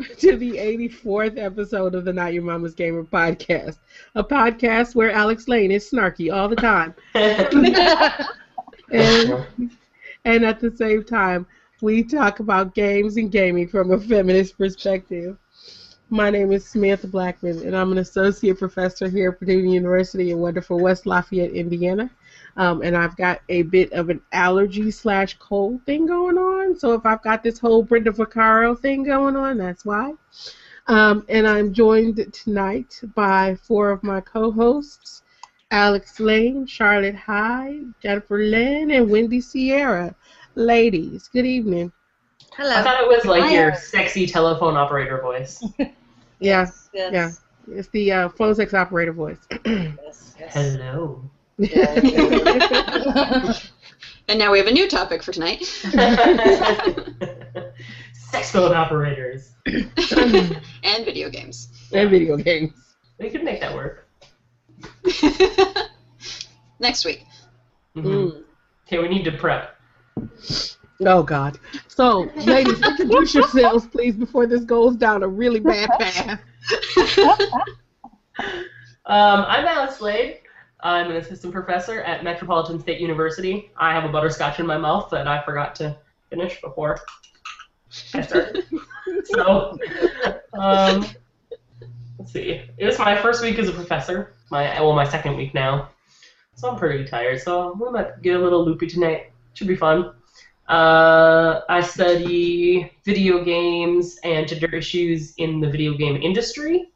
welcome to the 84th episode of the Not Your Mama's Gamer podcast, a podcast where Alex Lane is snarky all the time. and, and at the same time, we talk about games and gaming from a feminist perspective. My name is Samantha Blackmon, and I'm an associate professor here at Purdue University in wonderful West Lafayette, Indiana. Um, and I've got a bit of an allergy slash cold thing going on. So if I've got this whole Brenda Vaccaro thing going on, that's why. Um, and I'm joined tonight by four of my co-hosts, Alex Lane, Charlotte Hyde, Jennifer Lynn, and Wendy Sierra. Ladies, good evening. Hello. I thought it was like your sexy telephone operator voice. Yeah, Yes. yeah. It's the uh, phone sex operator voice. Yes. yes. Hello. Yeah. And now we have a new topic for tonight. Sex phone operators. and video games. and video games. We could make that work. Next week. Mhm. Mm. Okay, we need to prep. Oh God. So, ladies, introduce yourselves, please, before this goes down a really bad path. Um, I'm Alex Lane. I'm an assistant professor at Metropolitan State University. I have a butterscotch in my mouth that I forgot to finish before I started. so, um, let's see. It was my first week as a professor. My well, my second week now. So I'm pretty tired. So we might get a little loopy tonight. Should be fun. Uh, I study video games and gender issues in the video game industry,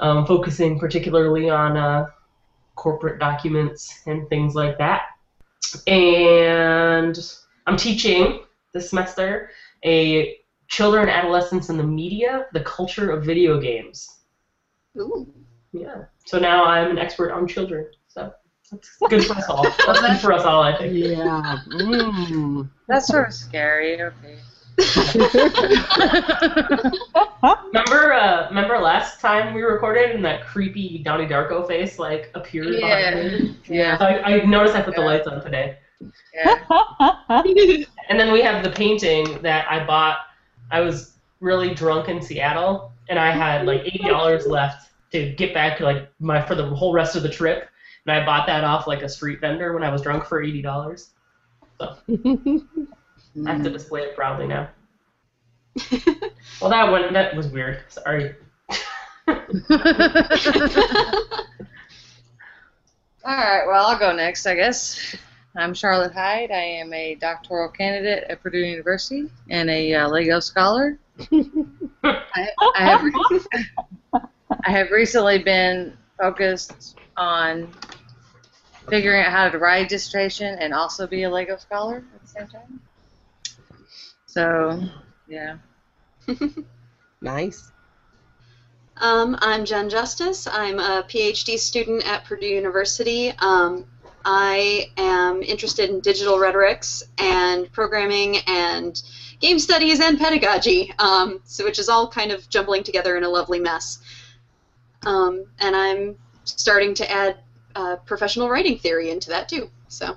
um, focusing particularly on uh, corporate documents and things like that. And I'm teaching this semester a children, adolescents, and the media, the culture of video games. Ooh. Yeah. So now I'm an expert on children. So that's good for us all. That's good for us all, I think. Yeah. Mm. That's sort of scary. Okay. Remember, uh, remember last time we recorded and that creepy Donnie Darko face like appeared behind me. Yeah. So I, I noticed I put the lights on today. Yeah. And then we have the painting that I bought. I was really drunk in Seattle, and I had like eighty dollars left to get back like my for the whole rest of the trip. And I bought that off like a street vendor when I was drunk for eighty dollars. I have to display it proudly now. well, that one that was weird. Sorry. All right. Well, I'll go next, I guess. I'm Charlotte Hyde. I am a doctoral candidate at Purdue University and a uh, Lego scholar. I, I have I have recently been focused on figuring out how to write a dissertation and also be a Lego scholar at the same time. So, yeah. nice. Um, I'm Jen Justice. I'm a PhD student at Purdue University. Um, I am interested in digital rhetorics and programming and game studies and pedagogy, um, so which is all kind of jumbling together in a lovely mess. Um, and I'm starting to add uh, professional writing theory into that too. So.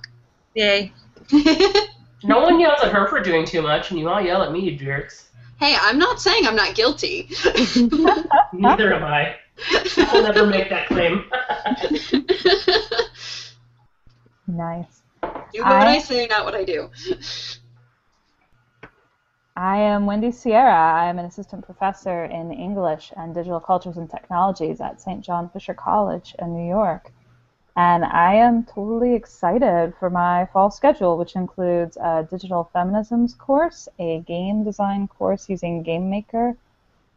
Yay. No one yells at her for doing too much, and you all yell at me, you jerks. hey, I'm not saying I'm not guilty. Neither am I. I'll never make that claim. Nice. do what I I- say, not what I do. I am Wendy Sierra. I am an assistant professor in English and digital cultures and technologies at St. John Fisher College in New York. And I am totally excited for my fall schedule, which includes a digital feminisms course, a game design course using GameMaker,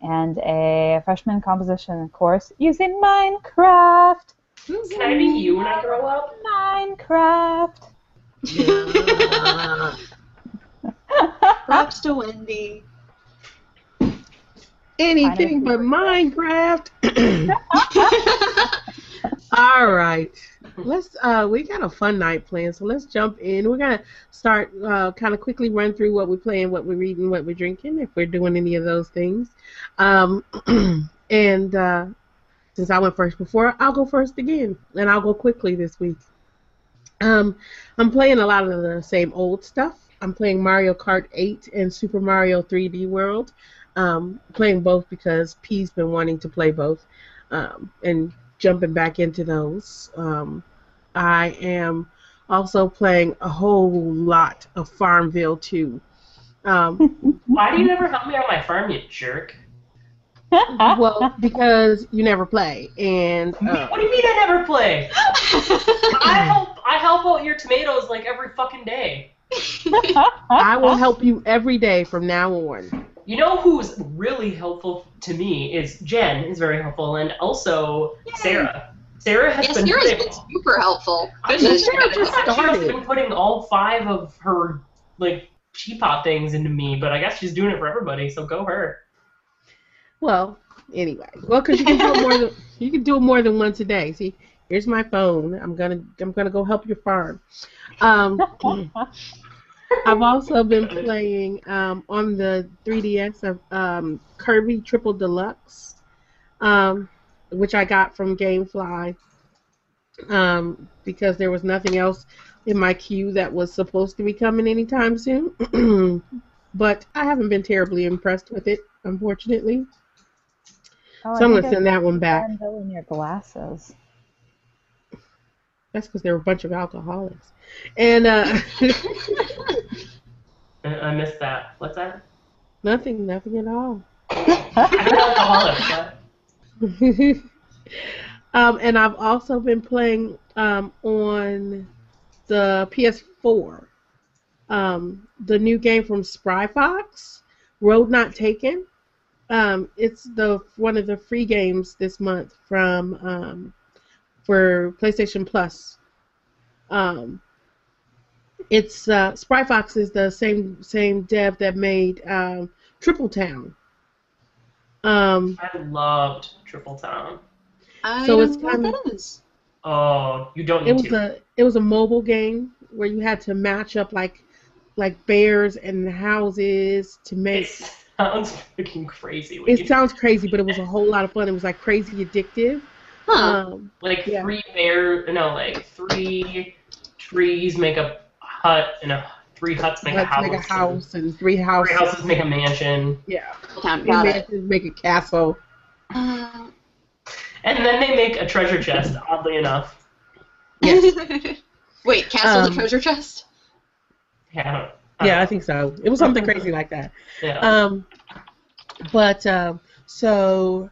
and a freshman composition course using Minecraft. Can I be you when I grow up? Minecraft. Yeah. Props to Wendy. Anything but Minecraft. All right. Let's uh we got a fun night planned, so let's jump in. We're gonna start uh kind of quickly run through what we're playing, what we're reading, what we're drinking, if we're doing any of those things. Um and uh since I went first before, I'll go first again. And I'll go quickly this week. Um I'm playing a lot of the same old stuff. I'm playing Mario Kart 8 and Super Mario 3D World. um, playing both because P's been wanting to play both, um, and jumping back into those. Um, I am also playing a whole lot of Farmville too. Um, Why do you never help me on my farm, you jerk? well, because you never play, and uh, What do you mean I never play? I help I help out your tomatoes like every fucking day. I will help you every day from now on. You know who's really helpful to me is Jen is very helpful, and also Sarah. Sarah has yes, been Sarah's putting, been super helpful. Goodness, Sarah she got just it. she must been putting all five of her like teapot things into me, but I guess she's doing it for everybody, so go her. Well, anyway, well, because you can do it more than you can do it more than once a day. See, here's my phone. I'm gonna I'm gonna go help your farm. Um, I've also been playing um, on the 3DS of um, Kirby Triple Deluxe, um, which I got from GameFly um, because there was nothing else in my queue that was supposed to be coming anytime soon. but I haven't been terribly impressed with it, unfortunately. Oh, So I'm gonna send that one back. found Bill in your glasses. That's because they're a bunch of alcoholics. And uh, I, missed that. What's that? nothing, nothing at all. I'm alcoholic. What? um, and I've also been playing um, on the PS4 um, the new game from Spry Fox, Road Not Taken. Um, it's the one of the free games this month from um, for PlayStation Plus. Um, it's uh, Spry Fox is the same same dev that made um, Triple Town. Um, I loved Triple Town. I So don't it's kinda- Oh, you don't it was to. a it was a mobile game where you had to match up like like bears and houses to It make. sounds freaking crazy. It sounds crazy, but it was a whole lot of fun. It was like crazy addictive. Huh. Um, like yeah. three bear, no, like three trees make a hut, and a three huts make a let's house. make a and house and three Three houses. houses make a mansion, Yeah, Town, three got it. mansions make a castle. Uh, and then they make a treasure chest. Oddly enough, Yes. Wait, Castle Um, the Treasure Chest? yeah, I don't. Yeah, I think so. It was something crazy like that. Yeah. Um, but um, so,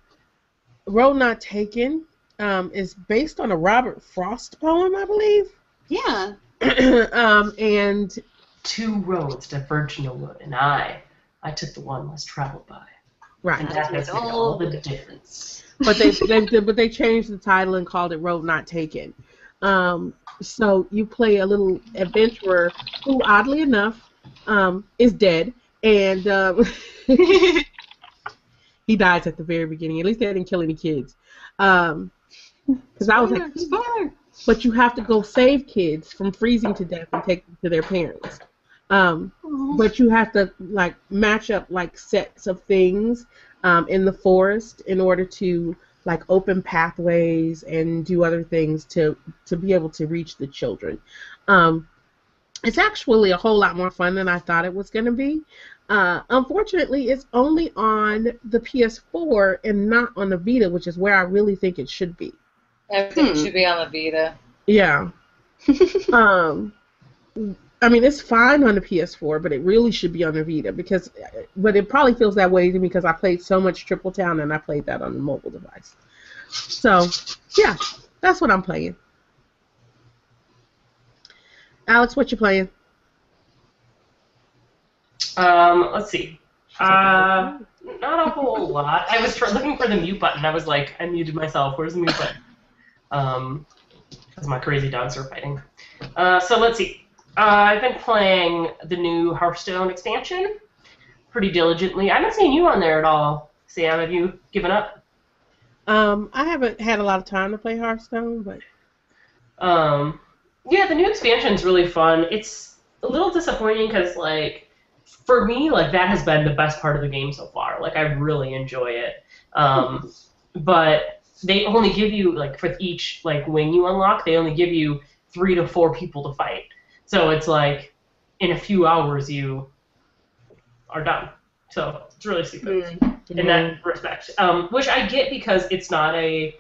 Road Not Taken um, is based on a Robert Frost poem, I believe. Yeah. um, and Two roads diverged in the wood, and I, I took the one less traveled by. right, And that has made all the difference. but they, they but they changed the title and called it Road Not Taken. Um, so you play a little adventurer who, oddly enough, um, is dead, and um, he dies at the very beginning. At least they didn't kill any kids. Um, because I was like, Spoiler, but you have to go save kids from freezing to death and take them to their parents. Um, but you have to like match up like sets of things um, in the forest in order to like open pathways and do other things to to be able to reach the children. Um, it's actually a whole lot more fun than I thought it was going to be. Uh, unfortunately, it's only on the PS4 and not on the Vita, which is where I really think it should be. Everything Hmm. should be on the Vita. Yeah. um, I mean, it's fine on the PS4, but it really should be on the Vita because, but it probably feels that way to me because I played so much Triple Town and I played that on the mobile device. So, yeah, that's what I'm playing. Alex, what you playing? Um, let's see. Uh, not a whole lot. I was tr- looking for the mute button. I was like, I muted myself. Where's the mute button? Um, because my crazy dogs are fighting. Uh, so let's see. Uh, I've been playing the new Hearthstone expansion pretty diligently. I haven't seen you on there at all, Sam. Have you given up? Um, I haven't had a lot of time to play Hearthstone, but Um, yeah, the new expansion's really fun. It's a little disappointing because, like, for me, like that has been the best part of the game so far. Like, I really enjoy it. Um, but they only give you like for each like wing you unlock, they only give you three to four people to fight. So it's like in a few hours you are done. So it's really stupid Mm-hmm. in that respect. Um, which I get because it's not a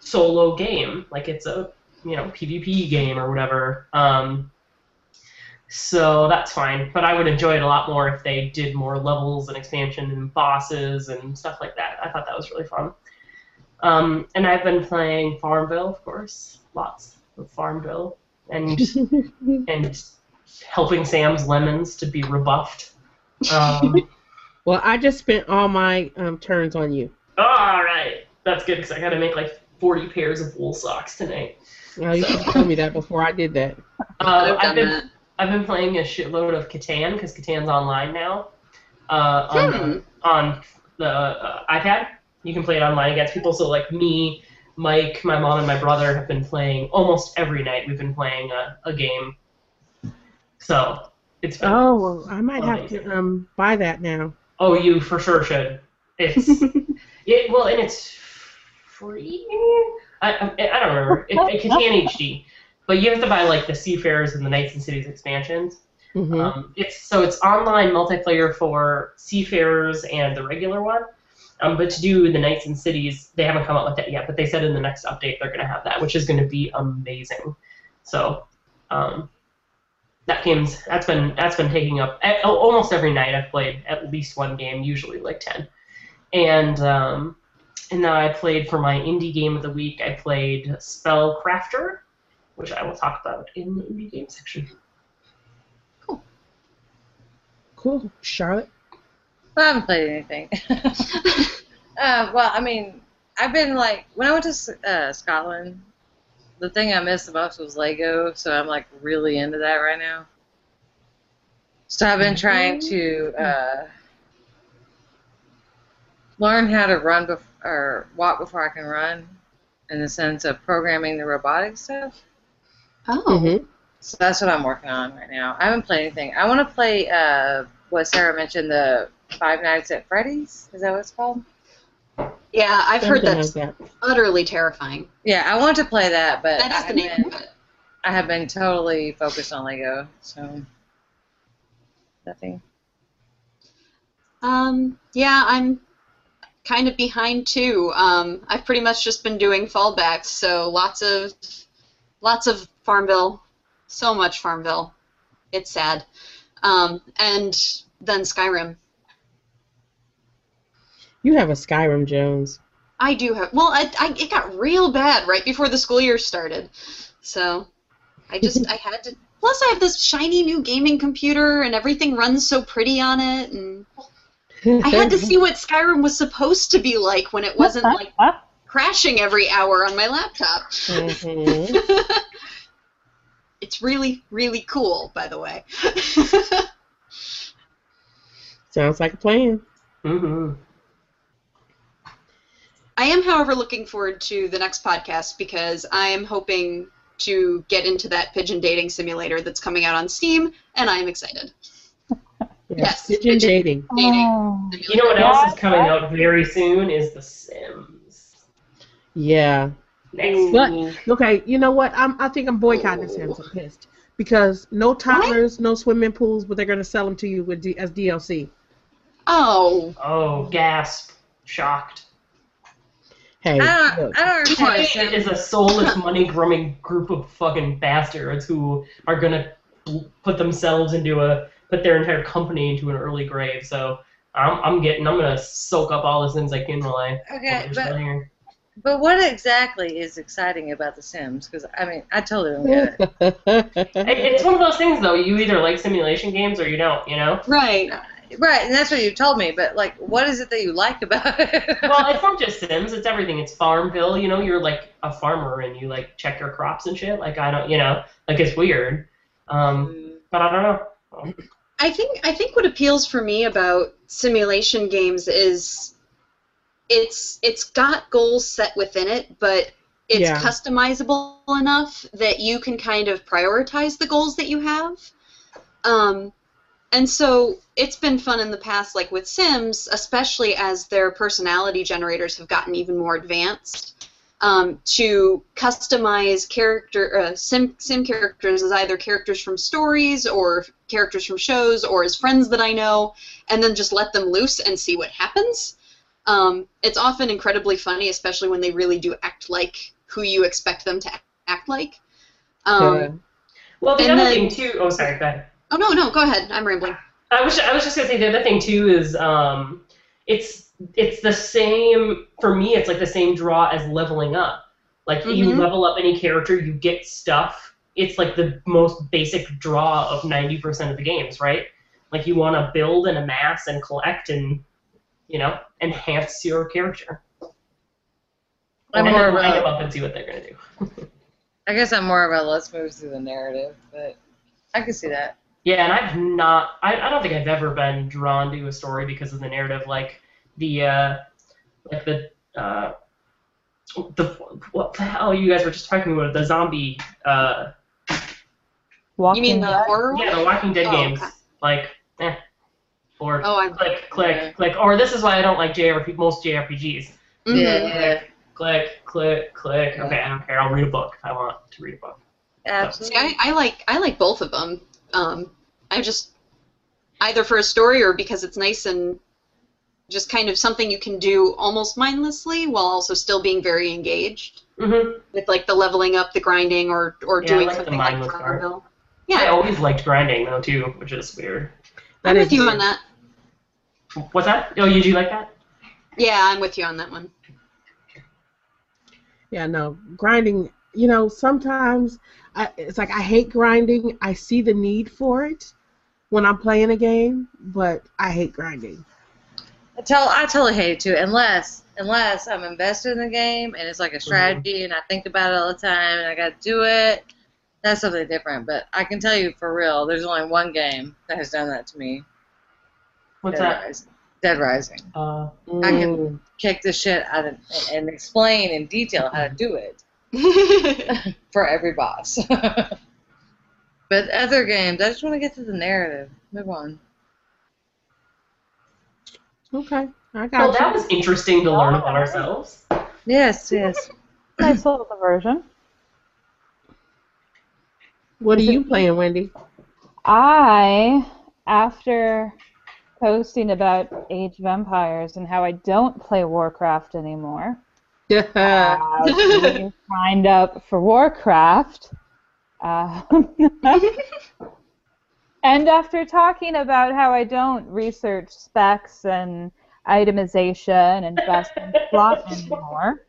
solo game, like it's a you know PvP game or whatever. Um, so that's fine. But I would enjoy it a lot more if they did more levels and expansion and bosses and stuff like that. I thought that was really fun. Um, and I've been playing Farmville, of course, lots of Farmville, and and helping Sam's lemons to be rebuffed. Um, well, I just spent all my um, turns on you. all right, that's good because I got to make like 40 pairs of wool socks tonight. Well, you should have told me that before I did that. Uh, I've I've been that. I've been playing a shitload of Catan because Catan's online now. Uh, on Hmm. on the uh, iPad, you can play it online against people. So like me, Mike, my mom, and my brother have been playing almost every night. We've been playing a, a game. So it's been, Oh, well, I might have to um buy that now. oh you for sure should. It's it well and it's free. I I, I don't remember. It, it Catan HD, but you have to buy like the Seafarers and the Knights and Cities expansions. hmm Um, it's so it's online multiplayer for Seafarers and the regular one. Um, but to do the Knights and Cities, they haven't come up with that yet. But they said in the next update they're going to have that, which is going to be amazing. So um, that game's that's been that's been taking up a- almost every night. I've played at least one game, usually like ten. And um, and now I played for my indie game of the week. I played Spellcrafter, which I will talk about in the indie game section. Cool. Cool, Charlotte. I haven't played anything. uh, well, I mean, I've been like when I went to uh, Scotland, the thing I missed the most was Lego, so I'm like really into that right now. So I've been trying to uh, learn how to run bef- or walk before I can run, in the sense of programming the robotic stuff. Oh. Mm-hmm. So that's what I'm working on right now. I haven't played anything. I want to play uh, what Sarah mentioned, the Five Nights at Freddy's. Is that what it's called? Yeah, I've heard that's like that. utterly terrifying. Yeah, I want to play that, but That I the have, name been. I have been totally focused on Lego, so nothing. Um, yeah, I'm kind of behind too. Um, I've pretty much just been doing fallbacks, so lots of lots of Farmville, so much Farmville. It's sad. Um, and then Skyrim. You have a Skyrim, Jones. I do have. Well, I, I, it got real bad right before the school year started, so I just I had to. Plus, I have this shiny new gaming computer, and everything runs so pretty on it, and I had to see what Skyrim was supposed to be like when it wasn't like crashing every hour on my laptop. Mhm. it's really, really cool, by the way. Sounds like a plan. Mm-hmm. I am, however, looking forward to the next podcast because I am hoping to get into that pigeon dating simulator that's coming out on Steam, and I am excited. Yes, Pigeon pigeon- dating. Dating. Oh. You know what else is coming out very soon is The Sims. Yeah. Next But- Okay, you know what? I'm, I think I'm boycotting the Sims. I'm pissed because no toddlers, no swimming pools, but they're gonna sell them to you with D- as DLC. Oh, Oh, gasp. Shocked. Hey, I don't, look, I don't understand. It is a soulless, money grubbing group of fucking bastards who are gonna put themselves into a put their entire company into an early grave. So I'm, I'm getting I'm gonna soak up all the Sims I can while I Okay, while but here. but what exactly is exciting about The Sims? Because I mean, I totally don't get it. It, it's one of those things though. You either like simulation games or you don't. You know. right. Right, and that's what you told me. But like, what is it that you like about it? well, it's not just Sims. It's everything. It's Farmville. You know, you're like a farmer and you like check your crops and shit. Like I don't, you know, like it's weird. Um, but I don't know. I think I think what appeals for me about simulation games is it's it's got goals set within it, but it's Yeah. customizable enough that you can kind of prioritize the goals that you have. Um, and so it's been fun in the past, like with Sims, especially as their personality generators have gotten even more advanced. um, to customize character uh, sim sim characters as either characters from stories or characters from shows or as friends that I know, and then just let them loose and see what happens. Um, it's often incredibly funny, especially when they really do act like who you expect them to act like. Um, Yeah. Well, the And other then- thing too. Oh, sorry. Go ahead. Oh no, no, go ahead. I'm rambling. I was I was just gonna say the other thing too is um, it's it's the same for me. It's like the same draw as leveling up. Like you Mhm. level up any character, you get stuff. It's like the most basic draw of ninety percent of the games, right? Like you want to build and amass and collect and you know enhance your character. I'm and more then of line a- them up and see what they're gonna do. I guess I'm more of a let's move through the narrative, but I can see that. Yeah, and I've not. I, I don't think I've ever been drawn to a story because of the narrative, like the uh, like the uh, the what the hell you guys were just talking about the zombie uh, Walking you mean the horror yeah the Walking Dead Oh, games okay. like eh or Oh, I. click click Yeah. click or this is why I don't like JRPG most JRPGs mhm. Yeah, click click click okay I don't care I'll read a book if I want to read a book See, absolutely. I, I like I like both of them. Um, I just either for a story or because it's nice and just kind of something you can do almost mindlessly while also still being very engaged mm-hmm. with like the leveling up, the grinding, or or Yeah, doing like the something like mindless part. Farmville. I always liked grinding though too which is weird That I'm is with you weird. on that. what's that oh you do like that Yeah, I'm with you on that one. Yeah, no, grinding. You know, sometimes I, it's like I hate grinding. I see the need for it when I'm playing a game, but I hate grinding. I tell I totally hate it too, unless unless I'm invested in the game and it's like a strategy and I think about it all the time and I got to do it. That's something different. But I can tell you for real, there's only one game that has done that to me. what's Dead that Rising. Dead Rising. uh I can- Mm. Kick the shit out of and explain in detail how to do it for every boss. but other games, I just want to get to the narrative. Move on. Okay, I got Well, you. that was interesting to learn about ourselves. Yes, yes. Nice little diversion. What are you playing, Wendy? I, after posting about Age of Empires and how I don't play Warcraft anymore, Yeah. uh, signed up for Warcraft. Uh, and after talking about how I don't research specs and itemization and best in slot anymore,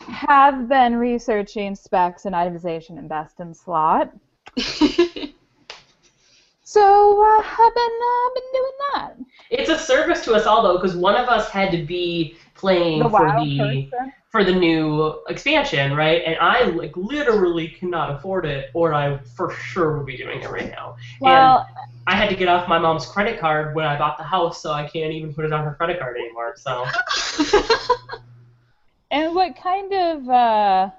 have been researching specs and itemization and best in slot. So uh, I've been uh, been doing that. It's a service to us all though, because one of us had to be playing The for the person. For the new expansion, right? And I like literally cannot afford it, or I for sure would be doing it right now. Well, I had to get off my mom's credit card when I bought the house, so I can't even put it on her credit card anymore. So and what kind of, uh,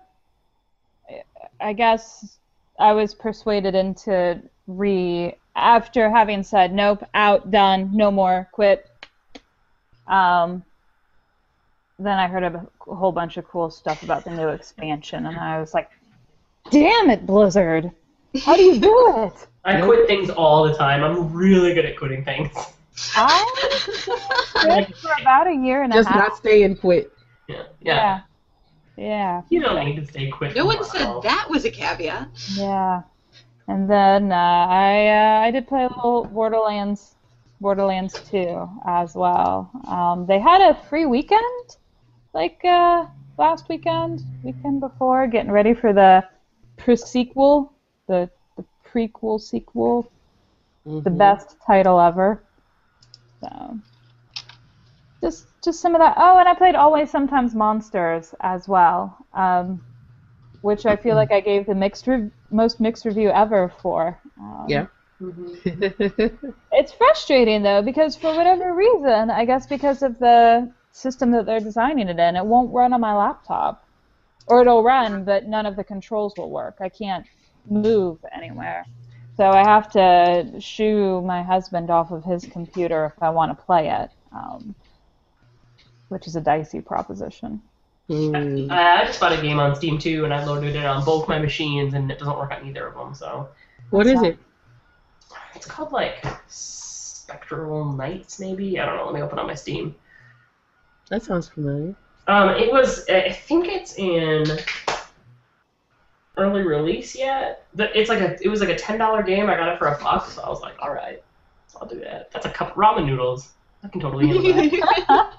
I guess, I was persuaded into re after having said nope, out, done, no more, quit. Um, then I heard a whole bunch of cool stuff about the new expansion, and I was like, "Damn it, Blizzard! How do you do it?" I quit things all the time. I'm really good at quitting things. I did for about a year and a half. Just not stay and quit. Yeah, yeah. Yeah. Yeah. You don't need to stay quit. no one said that was a caveat. Yeah. And then uh, I uh, I did play a little Borderlands Borderlands 2 as well. Um, they had a free weekend, like uh, last weekend, weekend before, getting ready for the pre-sequel, the the prequel sequel, the Mhm. best title ever. So just just some of that. Oh, and I played Always Sometimes Monsters as well, um, which I feel like I gave the mixed rev- most mixed review ever for. Um, Yeah. It's frustrating though because for whatever reason, I guess because of the system that they're designing it in, it won't run on my laptop. Or it'll run, but none of the controls will work. I can't move anywhere. So I have to shoo my husband off of his computer if I want to play it, um, which is a dicey proposition. Mm. I just bought a game on Steam too, and I loaded it on both my machines, and it doesn't work on either of them. So What is it? it's called like Spectral Knights, maybe. I don't know. Let me open up my Steam. That sounds familiar. Um, it was. I think it's in early release yet. The- It's like a. It was like a ten dollar game. I got it for a buck, so I was like, all right, I'll do that. That's a cup of ramen noodles. I can totally handle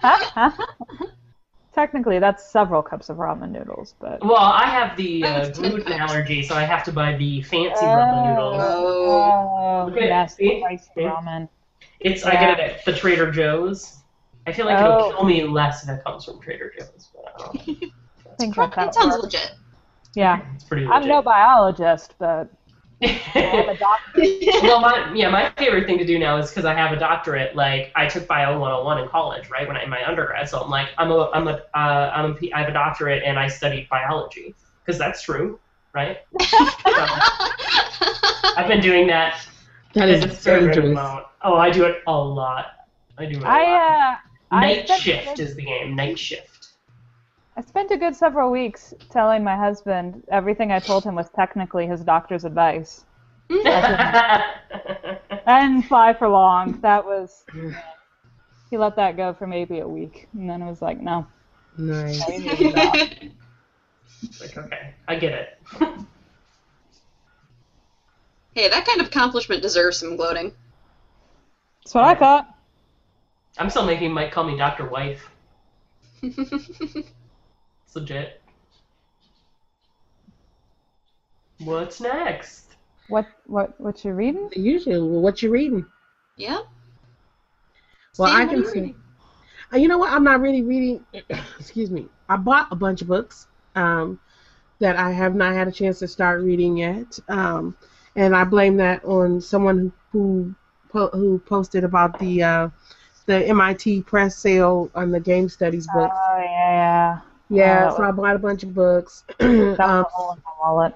that. Technically, that's several cups of ramen noodles, but. well, I have the uh, gluten allergy, so I have to buy the fancy ramen noodles. Oh. Oh, Look at yes, See? spicy ramen. It's I get it at the Trader Joe's. I feel like Oh. it'll kill me less if it comes from Trader Joe's. But I don't know. Things that. That sounds work. legit. Yeah. It's pretty legit. I'm no biologist, but I have a doctor. well, my yeah, my favorite thing to do now is because I have a doctorate. Like I took Bio 101 in college, right when I in my undergrad. So I'm like, I'm a I'm a uh, I'm a P- I have a doctorate and I studied biology because that's true, right? I've been doing that That as is a certain amount. Oh, I do it a lot. I do it a lot. I uh, I Night spent, shift is the game. Night shift. I spent a good several weeks telling my husband everything I told him was technically his doctor's advice. And fly for long. That was. He let that go for maybe a week, and then it was like, no. Nice. no, you need to stop. like, okay, I get it. hey, that kind of accomplishment deserves some gloating. That's what I thought. I'm still making Mike call me Doctor Wife. It's legit. What's next? What what what you reading? Usually, what you reading? yeah. Well, Sam, I can see. Uh, You know what? I'm not really reading. excuse me. I bought a bunch of books um, that I have not had a chance to start reading yet, um, and I blame that on someone who who, who posted about the uh, the MIT press sale on the game studies Oh books. yeah, yeah, uh, so I bought a bunch of books. yeah. Um, a in my wallet.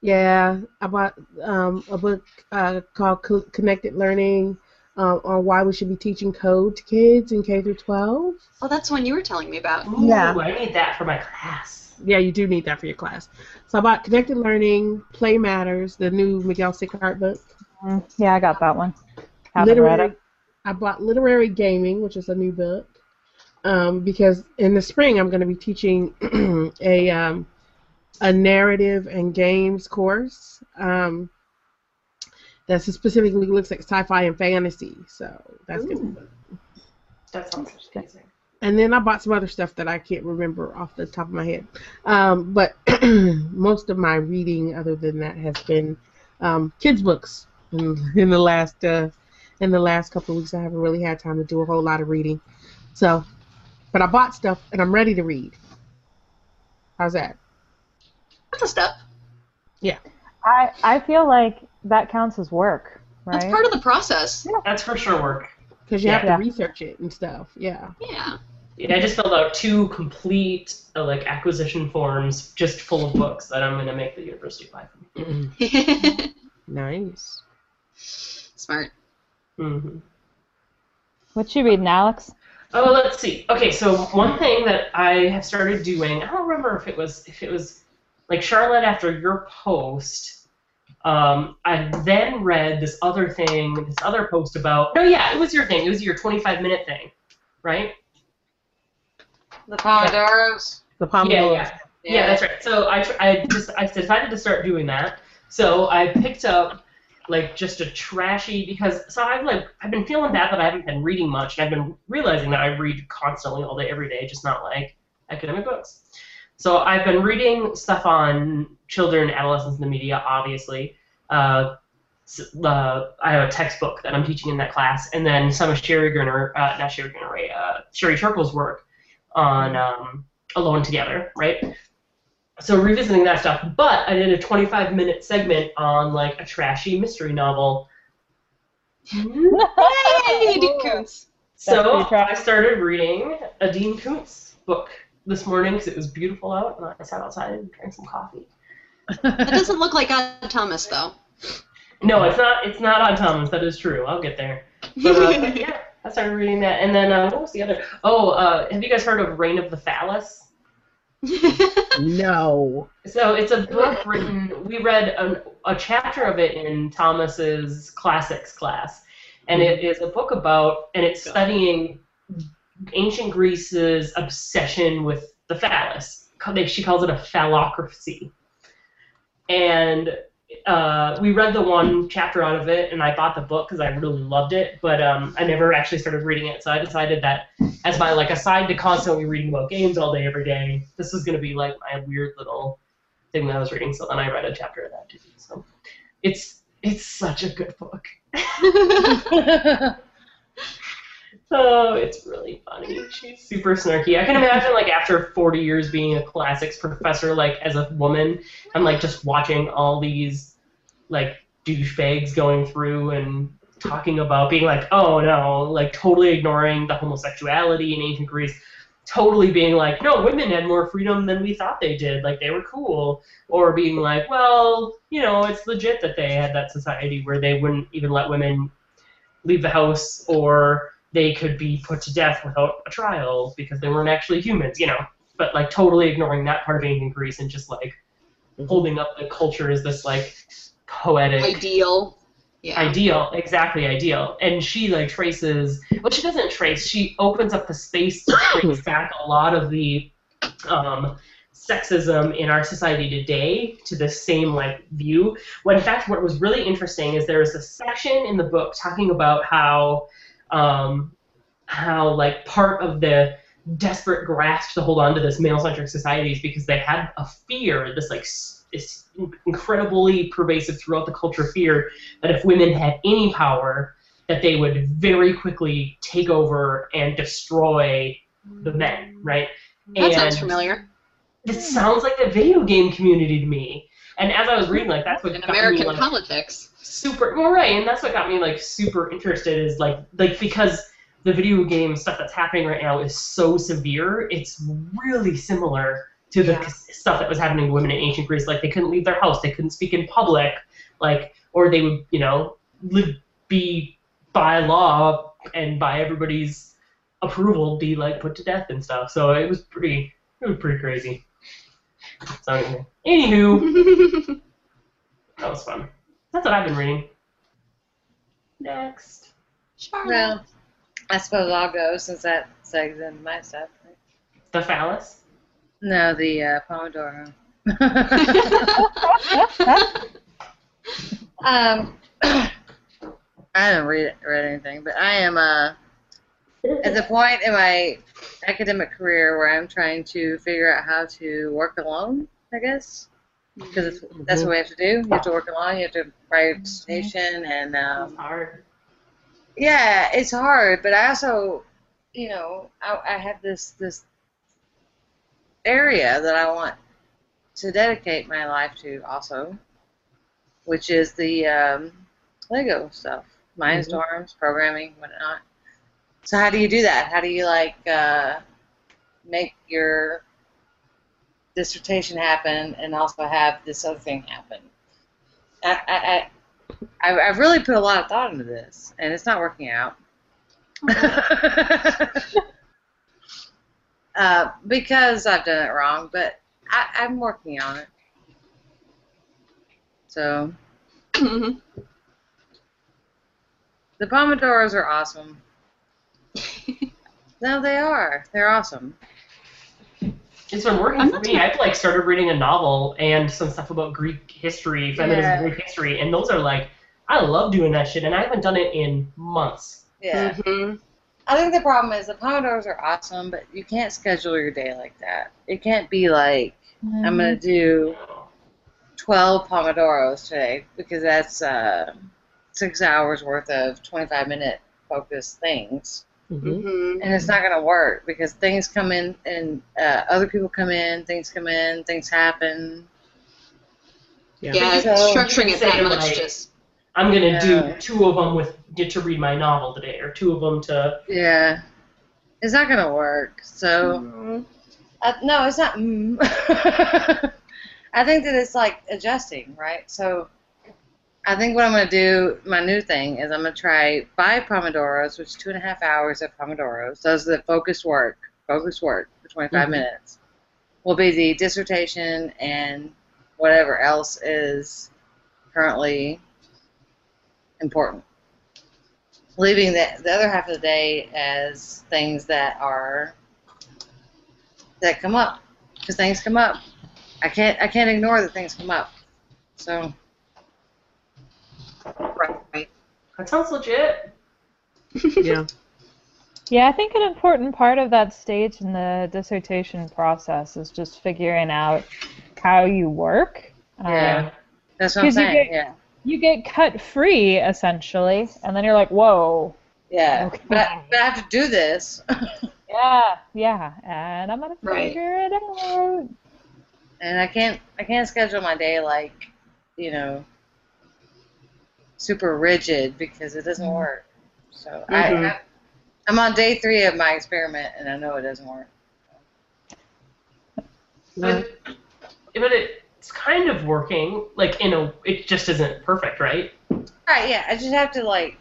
Yeah, I bought um, a book uh, called Co- Connected Learning uh, on why we should be teaching code to kids in K through 12. Oh, that's one you were telling me about. Ooh, Yeah. I need that for my class. Yeah, you do need that for your class. So I bought Connected Learning, Play Matters, the new Miguel Sicart book. Mm, yeah, I got that one. Haven't read it. I bought Literary Gaming, which is a new book, um, because in the spring I'm going to be teaching a um, a narrative and games course um, that specifically looks like sci-fi and fantasy. So that's good. That sounds interesting. And then I bought some other stuff that I can't remember off the top of my head. Um, but most of my reading, other than that, has been um, kids' books. In, in the last uh, in the last couple of weeks, I haven't really had time to do a whole lot of reading. So, but I bought stuff and I'm ready to read. How's that? That's a step. Yeah. I I feel like that counts as work, right? That's part of the process. Yeah. That's for sure work. Because you have Yeah. to research it and stuff. Yeah. Yeah. Yeah, I just filled out two complete uh, like acquisition forms just full of books that I'm gonna make the university buy for me. nice. Smart. Hmm What you reading, Alex? Oh, let's see. Okay, so one thing that I have started doing, I don't remember if it was if it was like Charlotte after your post. Um, I then read this other thing, this other post about. No, yeah, it was your thing. It was your 25 minute thing, right? The Pomodoros. The Yeah, Pomodoro. yeah. Yeah, that's right. So I, tr- I just I decided to start doing that. So I picked up like just a trashy because so I've like I've been feeling bad that I haven't been reading much and I've been realizing that I read constantly all day every day, just not like academic books. So I've been reading stuff on children, adolescents, and the media, obviously. Uh, uh, I have a textbook that I'm teaching in that class, and then some of Sherry Gurner, uh, not Sherry Gurner, uh, Sherry Turkle's work on um, Alone Together, right? So revisiting that stuff, but I did a 25 minute segment on like a trashy mystery novel. Hey, Dean Koontz. So. I started reading a Dean Koontz book this morning because it was beautiful out, and I sat outside and drank some coffee. That doesn't look like Odd Thomas, though. No, it's not. It's not on Thomas. That is true. I'll get there. But, uh, but yeah, I started reading that, and then uh, what was the other? Oh, uh, have you guys heard of Reign of the Phallus? No. So it's a book written. We read a, a chapter of it in Thomas's classics class, and it is a book about, and it's studying ancient Greece's obsession with the phallus. She calls it a phallocracy, and uh, we read the one chapter out of it, and I bought the book because I really loved it, but um, I never actually started reading it. So I decided that as my like aside to constantly reading about games all day every day, this was gonna be like my weird little thing that I was reading. So then I read a chapter of that too. So it's it's such a good book. Oh, it's really funny. She's super snarky. I can imagine like after 40 years being a classics professor, like as a woman, I'm like just watching all these like douchebags going through and talking about being like, oh no, like totally ignoring the homosexuality in ancient Greece, totally being like, no, women had more freedom than we thought they did, like they were cool, or being like, well, you know, it's legit that they had that society where they wouldn't even let women leave the house or they could be put to death without a trial because they weren't actually humans, you know. But like totally ignoring that part of ancient Greece and just like Mhm. holding up the culture as this like poetic Ideal. Yeah. ideal, exactly ideal. And she like traces, well, she doesn't trace. She opens up the space to trace back a lot of the um, sexism in our society today to the same like view. When in fact, what was really interesting is there is a section in the book talking about how um, how like part of the desperate grasp to hold on to this male-centric society is because they had a fear, this like this incredibly pervasive throughout the culture fear that if women had any power, that they would very quickly take over and destroy the men, right? That sounds And familiar. It sounds like the video game community to me. And as I was reading, like that's what In got American me, like, politics. super well right and that's what got me like super interested is like like because the video game stuff that's happening right now is so severe it's really similar to the Yeah. stuff that was happening to women in ancient greece like they couldn't leave their house they couldn't speak in public like or they would you know live be by law and by everybody's approval be like put to death and stuff so it was pretty it was pretty crazy so anyway anywho that was fun that's what i've been reading Next. Well, I suppose I'll go since that segs into my stuff. The phallus. No, the uh, Pomodoro. um, I haven't read read anything, but I am uh, at the point in my academic career where I'm trying to figure out how to work alone. I guess because that's what we have to do. You have to work alone. You have to write a dissertation, and um, It's hard. yeah, it's hard, but I also, you know, I, I have this this area that I want to dedicate my life to also, which is the um, Lego stuff, Mindstorms, programming, whatnot. So how do you do that? How do you like uh, make your dissertation happen and also have this other thing happen? I, I, I, I- I've really put a lot of thought into this, and it's not working out. uh, because I've done it wrong, but I, I'm working on it. So Mhm. the Pomodoros are awesome. No, they are. They're awesome. It's been working for me. I've like started reading a novel and some stuff about Greek history, feminism, Yeah. Greek history, and those are like, I love doing that shit, and I haven't done it in months. Yeah. Mhm. I think the problem is the Pomodoros are awesome, but you can't schedule your day like that. It can't be like I'm gonna do 12 Pomodoros today because that's uh, six hours worth of 25 minute focused things. Mhm. Mhm. And it's not going to work because things come in and uh, other people come in, things come in, things happen. Yeah. Yeah, So- structuring it that much like- just. I'm gonna Yeah. do two of them with get to read my novel today, or two of them to. Yeah. It's not going to work. So, uh, no, it's not. Mm. I think that it's like adjusting, right? So, I think what I'm going to do, my new thing, is I'm going to try five Pomodoros, which is two and a half hours of Pomodoros. Does the focused work, focused work for 25 Mhm. minutes. Will be the dissertation and whatever else is currently important. Leaving the, the other half of the day as things that are that come up, because things come up. I can't I can't ignore that things come up. So. Right. That sounds legit. Yeah. Yeah, I think an important part of that stage in the dissertation process is just figuring out how you work. Yeah. Um, That's what I'm 'Cause you saying. get- yeah. you get cut free essentially, and then you're like, whoa. Yeah. Okay. But, I, but I have to do this. Yeah, yeah, and I'm gonna Right. figure it out. and I can't I can't schedule my day like, you know, super rigid because it doesn't work. So Mhm. I, I I'm on day three of my experiment and I know it doesn't work. But, but it's kind of working. Like in a, it just isn't perfect, right? Right, yeah. I just have to like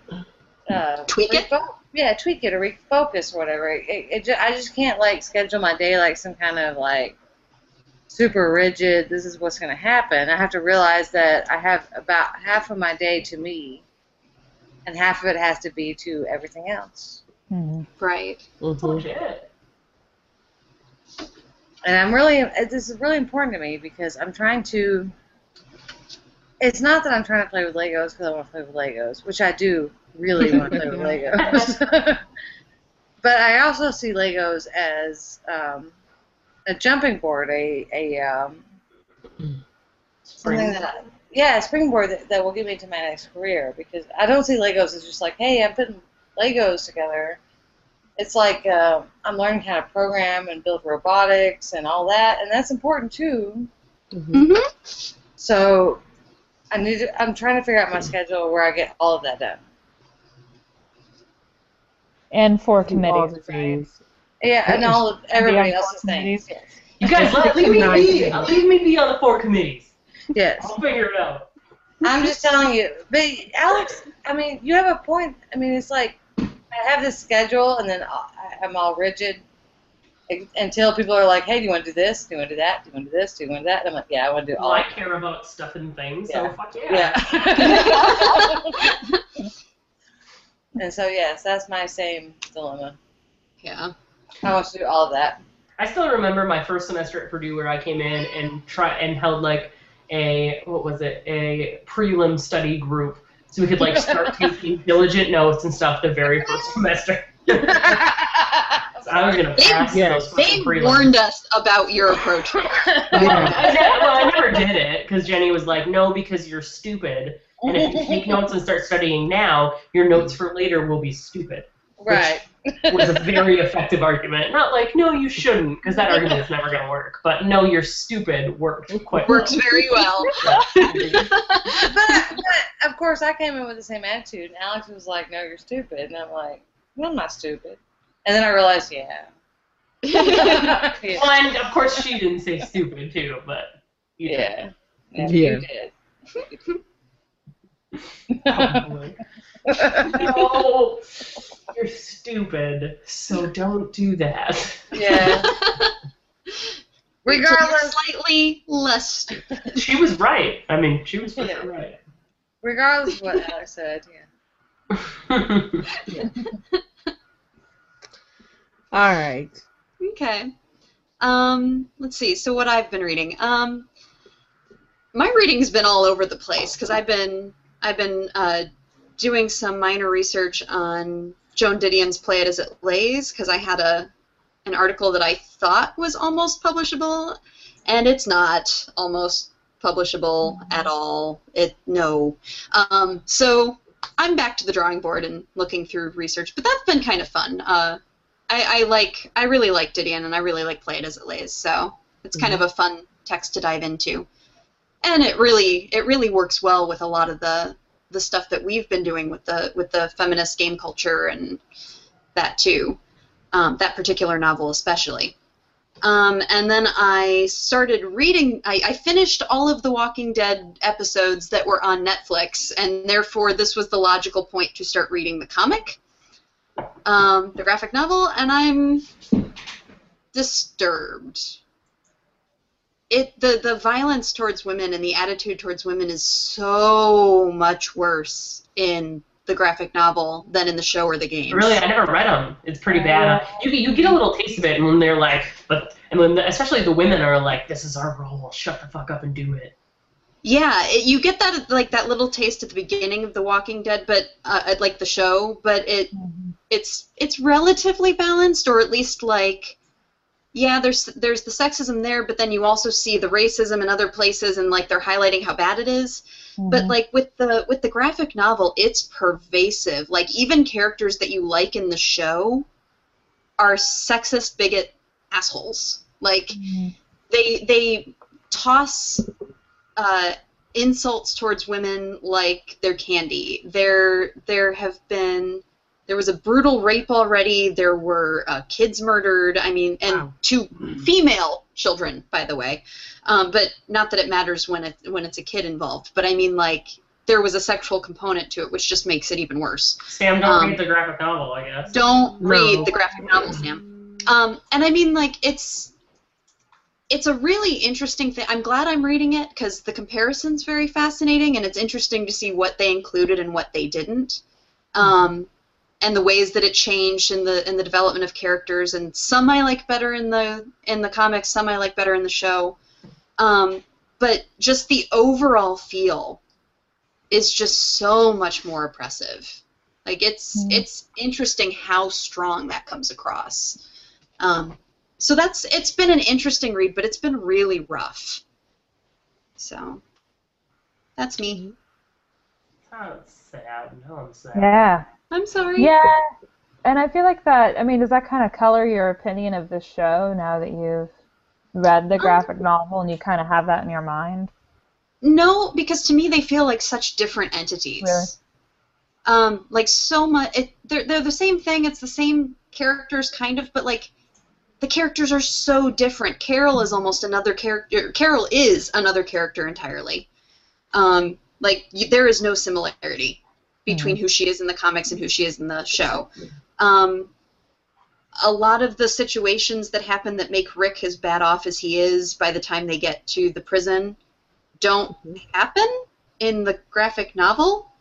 uh, Tweak it? refo- Yeah, tweak it or refocus or whatever. It, it, it ju- I just can't like schedule my day like some kind of like super rigid. This is what's going to happen. I have to realize that I have about half of my day to me, and half of it has to be to everything else. Mhm. Right. It's Mhm. legit. And I'm really this is really important to me because I'm trying to. It's not that I'm trying to play with Legos because I want to play with Legos, which I do really want to play with Legos. but I also see Legos as um, a jumping board, a a um, something that I, yeah, a springboard that, that will get me to my next career because I don't see Legos as just like, hey, I'm putting Legos together. It's like uh, I'm learning how to program and build robotics and all that, and that's important too. Mhm. Mm-hmm. So I need to, I'm trying to figure out my schedule where I get all of that done. And for All committees, right? Things. Yeah, and all of everybody Yeah, else's things. committees. You guys, let, leave me be. Nice. Leave me be on the four committees. Yes. I'll figure it out. I'm just telling you. But Alex, I mean, you have a point. I mean, it's like I have this schedule, and then I- I'm all rigid until people are like, "Hey, do you want to do this? Do you want to do that? Do you want to do this? Do you want to do that?" And I'm like, "Yeah, I want to do all." Well, I of it." care about stuff and things, Yeah. so fuck yeah. Yeah. and so yes, that's my same dilemma. Yeah. I want to do all of that. I still remember my first semester at Purdue where I came in and try and held like a what was it a prelim study group so we could like start taking diligent notes and stuff the very first semester. So I was gonna They- pass yeah, those They fucking prelims. warned us about your approach. I well, I never did it because Jenny was like, "No, because you're stupid, and if you take notes and start studying now, your notes for later will be stupid." Right. Was a very effective argument. Not like, "No, you shouldn't," because that argument is never going to work. But "No, you're stupid" worked quite well. Works very well. but, but of course, I came in with the same attitude, and Alex was like, "No, you're stupid," and I'm like, "No, I'm not stupid." And then I realized, yeah. yeah. Well, and of course she didn't say stupid too, but you. Yeah. Yeah, Yeah. You did. Oh, Probably. No, you're stupid. So don't do that. yeah. Regardless, slightly less stupid. She was right. I mean, she was for Yeah. right. regardless of what Alex said, yeah. All right. Okay. Um, let's see. So what I've been reading. Um, my reading's been all over the place because I've been I've been uh, doing some minor research on Joan Didion's Play It As It Lays because I had a an article that I thought was almost publishable, and it's not almost publishable at all. It no. Um, so I'm back to the drawing board and looking through research, but that's been kind of fun. Uh, I, I like I really like Didion and I really like Play It As It Lays, so it's kind of a fun text to dive into. And it really it really works well with a lot of the the stuff that we've been doing with the with the feminist game culture and that too. Um, that particular novel especially. Um, and then I started reading. I, I finished all of the Walking Dead episodes that were on Netflix, and therefore this was the logical point to start reading the comic, um, the graphic novel, and I'm disturbed. It the the violence towards women and the attitude towards women is so much worse in the graphic novel than in the show or the game. Really, I never read them. It's pretty bad. You you get a little taste of it, and when they're like, but and when the, especially the women are like, "This is our role. Shut the fuck up and do it." Yeah, it, you get that like that little taste at the beginning of The Walking Dead, but uh, at, like the show, but it it's it's relatively balanced, or at least like yeah, there's there's the sexism there, but then you also see the racism in other places, and like they're highlighting how bad it is. But like with the with the graphic novel, it's pervasive. Like even characters that you like in the show are sexist, bigot assholes. Like they they toss uh, insults towards women like they're candy. There there have been there was a brutal rape already. There were uh, kids murdered. I mean, and Wow. two female children, by the way. Um, but not that it matters when it when it's a kid involved. But I mean, like there was a sexual component to it, which just makes it even worse. Sam, don't Um, read the graphic novel, I guess. Don't No. read the graphic novel, Sam. Um, and I mean, like, it's it's a really interesting thing. I'm glad I'm reading it because the comparison's very fascinating, and it's interesting to see what they included and what they didn't, um, and the ways that it changed in the in the development of characters. And some I like better in the in the comics, some I like better in the show. Um, but just the overall feel is just so much more oppressive. Like it's Mm. it's interesting how strong that comes across. Um, so that's it's been an interesting read, but it's been really rough. So that's me. Sounds sad. No, I'm sad. Yeah. I'm sorry. Yeah. And I feel like that, I mean, does that kind of color your opinion of the show now that you've read the graphic novel and you kind of have that in your mind? No, because to me they feel like such different entities. Really? Um, like so much. It, they're they're the same thing. It's the same characters, kind of, but like the characters are so different. Carol is almost another character. Carol is another character entirely. Um, like y there is no similarity between who she is in the comics and who she is in the show. Um, a lot of the situations that happen that make Rick as bad off as he is by the time they get to the prison don't happen in the graphic novel.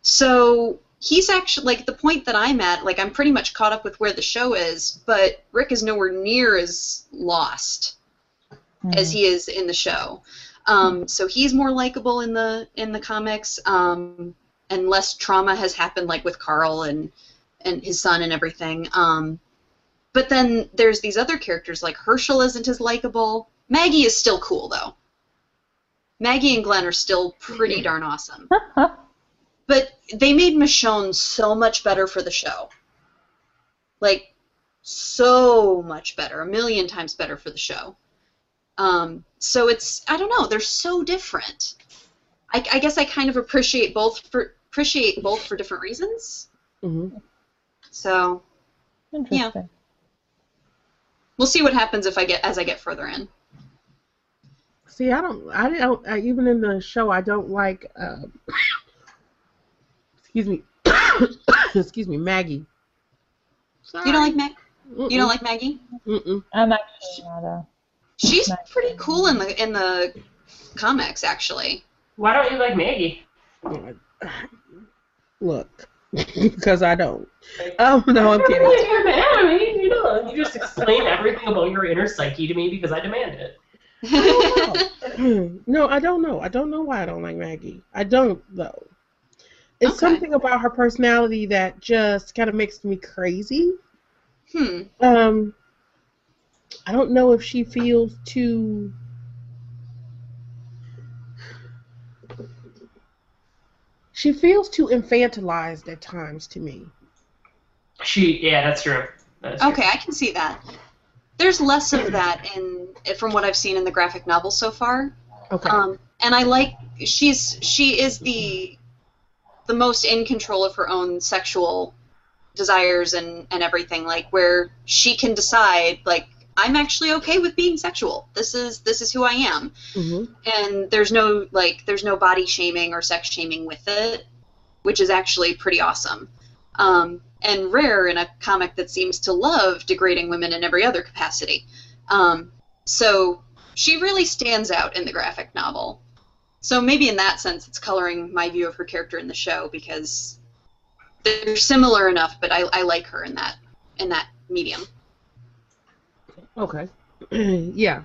So he's actually like the point that I'm at, like I'm pretty much caught up with where the show is, but Rick is nowhere near as lost as he is in the show. Um, so he's more likable in the in the comics, um, and less trauma has happened, like with Carl and and his son and everything. Um, but then there's these other characters like Hershel isn't as likable. Maggie is still cool though. Maggie and Glenn are still pretty darn awesome. But they made Michonne so much better for the show. Like, so much better. A million times better for the show. Um, so it's, I don't know, they're so different. I, I guess I kind of appreciate both for appreciate both for different reasons. hmm So Interesting. we'll see what happens if I get as I get further in. See, I don't, I don't, I, even in the show, I don't like, uh, excuse me, excuse me, Maggie. Sorry. You don't like Mag? Mm-mm. You don't like Maggie? Mm-mm. I'm actually not a. She's Nice. pretty cool in the in the comics, actually. Why don't you like Maggie? Look, because I don't. Oh no, I'm kidding. You're kidding. really your. I mean, you know, you just explain everything about your inner psyche to me because I demand it. no, I don't know. I don't know why I don't like Maggie. I don't though. It's Okay. something about her personality that just kind of makes me crazy. hmm. Um, I don't know if she feels too. She feels too infantilized at times to me. She, yeah, that's true. That's true. Okay, I can see that. There's less of that in from what I've seen in the graphic novel so far. Okay. Um, and I like she's she is the the most in control of her own sexual desires and and everything like where she can decide like I'm actually okay with being sexual. This is this is who I am, hmm and there's no like there's no body shaming or sex shaming with it, which is actually pretty awesome. Um, and rare in a comic that seems to love degrading women in every other capacity. Um, so she really stands out in the graphic novel. So maybe in that sense, it's coloring my view of her character in the show because they're similar enough, but I, I like her in that in that medium. Okay. yeah.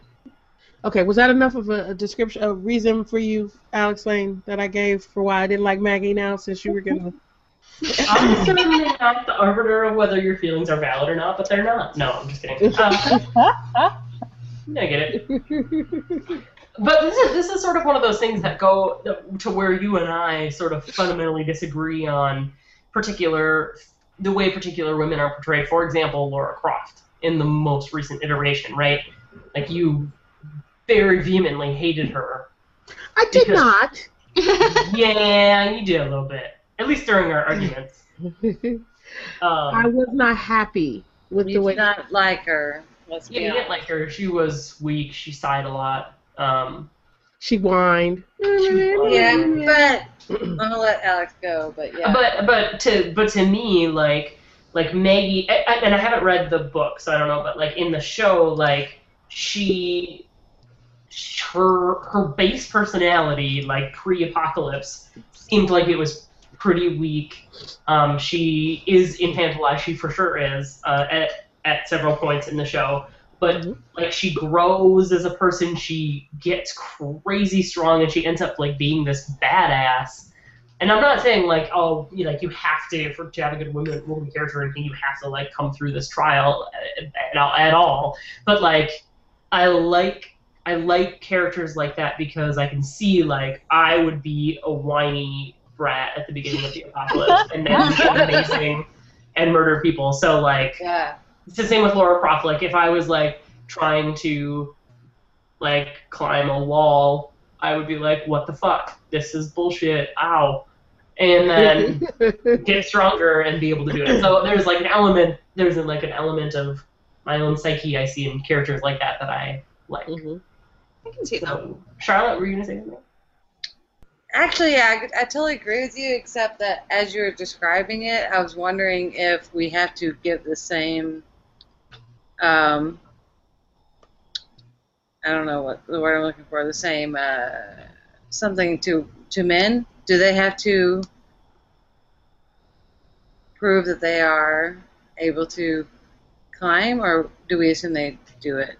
Okay. Was that enough of a, a description, a reason for you, Alex Lane, that I gave for why I didn't like Maggie now? Since you were gonna. I'm certainly not the arbiter of whether your feelings are valid or not, but they're not. No, I'm just kidding. Um, I get it. But this is this is sort of one of those things that go to where you and I sort of fundamentally disagree on particular the way particular women are portrayed. For example, Lara Croft in the most recent iteration, right? Like you very vehemently hated her. I did not. Yeah, you did a little bit. At least during our arguments. I Um, was not happy with You the way. did not like her. Let's yeah, you didn't like her. She was weak. She sighed a lot. Um, She whined. Yeah, but I'm gonna let Alex go. But yeah, But but to but to me like like Maggie and I haven't read the book so I don't know but like in the show like she her her base personality like pre-apocalypse seemed like it was pretty weak. Um, she is infantilized. She for sure is uh, at at several points in the show. But Mhm. like she grows as a person, she gets crazy strong, and she ends up like being this badass. And I'm not saying like oh you like you have to for to have a good woman woman character or anything you have to like come through this trial at, at, all. But like I like I like characters like that because I can see like I would be a whiny brat at the beginning of the apocalypse and then be amazing and murder people. So like yeah, it's the same with Lara Croft. Like if I was like trying to like climb a wall, I would be like, "What the fuck? This is bullshit! Ow!" And then get stronger and be able to do it. So there's like an element. There's like an element of my own psyche I see in characters like that that I like. Mhm. I can see that. Charlotte, were you gonna say something? actually, yeah, I, I totally agree with you. Except that as you were describing it, I was wondering if we have to give the same. Um, I don't know what the word I'm looking for. The same uh, something to to men. Do they have to prove that they are able to climb, or do we assume they do it?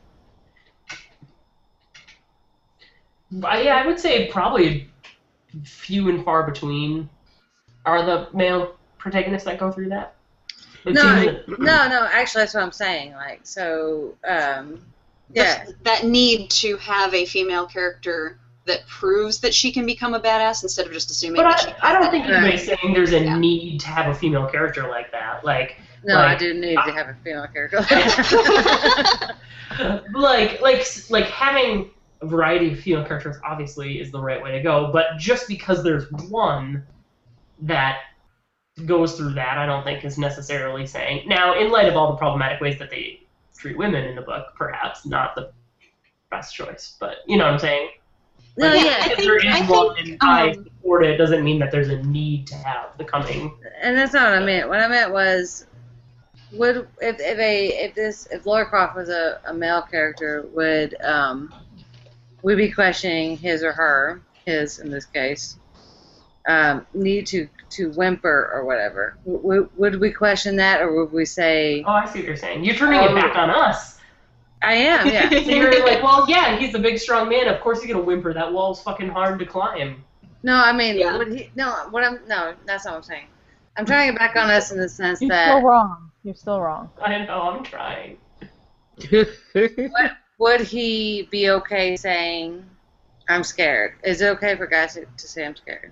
But yeah, I would say probably few and far between are the male protagonists that go through that. It No, seems that- No, no, actually, that's what I'm saying. Like, so, um, yeah, That, that need to have a female character that proves that she can become a badass instead of just assuming But that she I, I don't think Right. anybody's saying there's a Yeah. need to have a female character like that. Like, no, I Like, do need to have a female character. like, like, like having a variety of female characters obviously is the right way to go. But just because there's one that goes through that, I don't think is necessarily saying. Now, in light of all the problematic ways that they treat women in the book, perhaps not the best choice. But you know what I'm saying. No, Like, yeah, if there is one and I um, support it, doesn't mean that there's a need to have the coming. and that's not what I meant. What I meant was, would if if a if this if Lara Croft was a, a male character, would um, we be questioning his or her, his in this case, um, need to to whimper or whatever? Would, would we question that, or would we say, Oh, I see what you're saying. You're turning Oh. it back on us. I am, yeah. So you're like, well, yeah, he's a big, strong man. Of course he's gonna whimper. That wall's fucking hard to climb. No, I mean, Yeah. would he, no. What I'm no, that's not what I'm saying. I'm trying it back on us in the sense that You're still wrong. You're still wrong. I know. I'm trying. would he be okay saying, "I'm scared"? Is it okay for guys to, to say, "I'm scared"?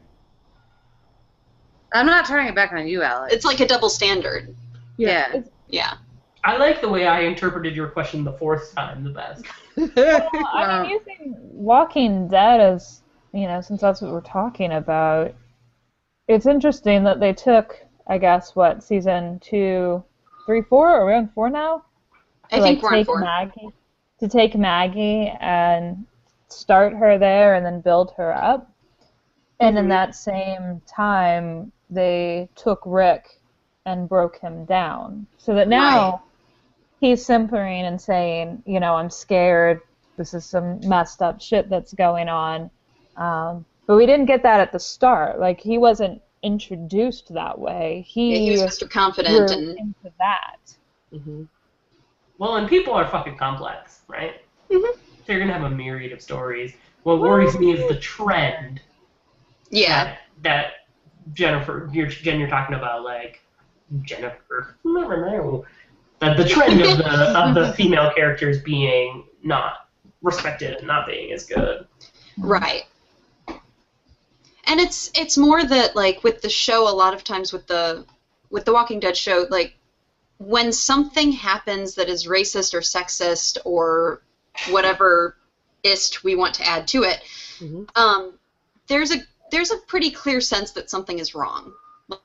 I'm not turning it back on you, Alex. It's like a double standard. yeah. Yeah. I like the way I interpreted your question the fourth time the best. Well, I Wow. mean, using Walking Dead as, you know, since that's what we're talking about, it's interesting that they took, I guess, what, season two, three, four? Are we on four now? I to, think like we're on take four. Maggie to take Maggie and start her there and then build her up. And in Mhm. that same time, they took Rick and broke him down, so that now Right. He's simpering and saying, you know, I'm scared. This is some messed up shit that's going on. Um, but we didn't get that at the start. Like he wasn't introduced that way. Yeah, He, he was Mr. Confident grew and into that. hmm Well, and people are fucking complex, right? Mhm. So you're gonna have a myriad of stories. What worries me is the trend yeah, that, that Jennifer, you're, Jen, you're talking about, like Jennifer. That the trend of the of the female characters being not respected and not being as good. right. And it's it's more that like with the show, a lot of times with the with the Walking Dead show, like when something happens that is racist or sexist or whatever ist we want to add to it, Mhm. um, there's a there's a pretty clear sense that something is wrong.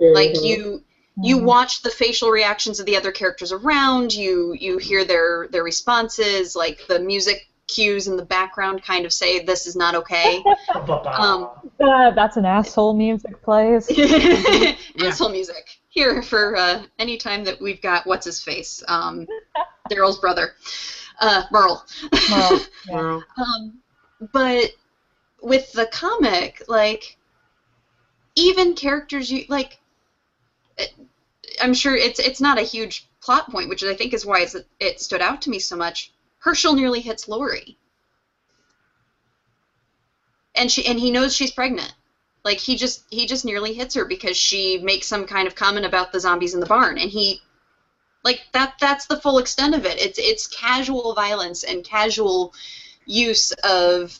Like Mhm. you you Mhm. watch the facial reactions of the other characters around. You you hear their their responses like the music cues in the background kind of say this is not okay. Um, Uh, that's an asshole music plays. asshole music. Here for uh, any time that we've got what's his face? Um, daryl's brother. Uh, merle. Well, yeah. Um, but with the comic, like even characters you like, it, I'm sure it's it's not a huge plot point, which I think is why it stood out to me so much. Hershel nearly hits Lori, and she and he knows she's pregnant. Like he just he just nearly hits her because she makes some kind of comment about the zombies in the barn, and he like that that's the full extent of it. It's it's casual violence and casual use of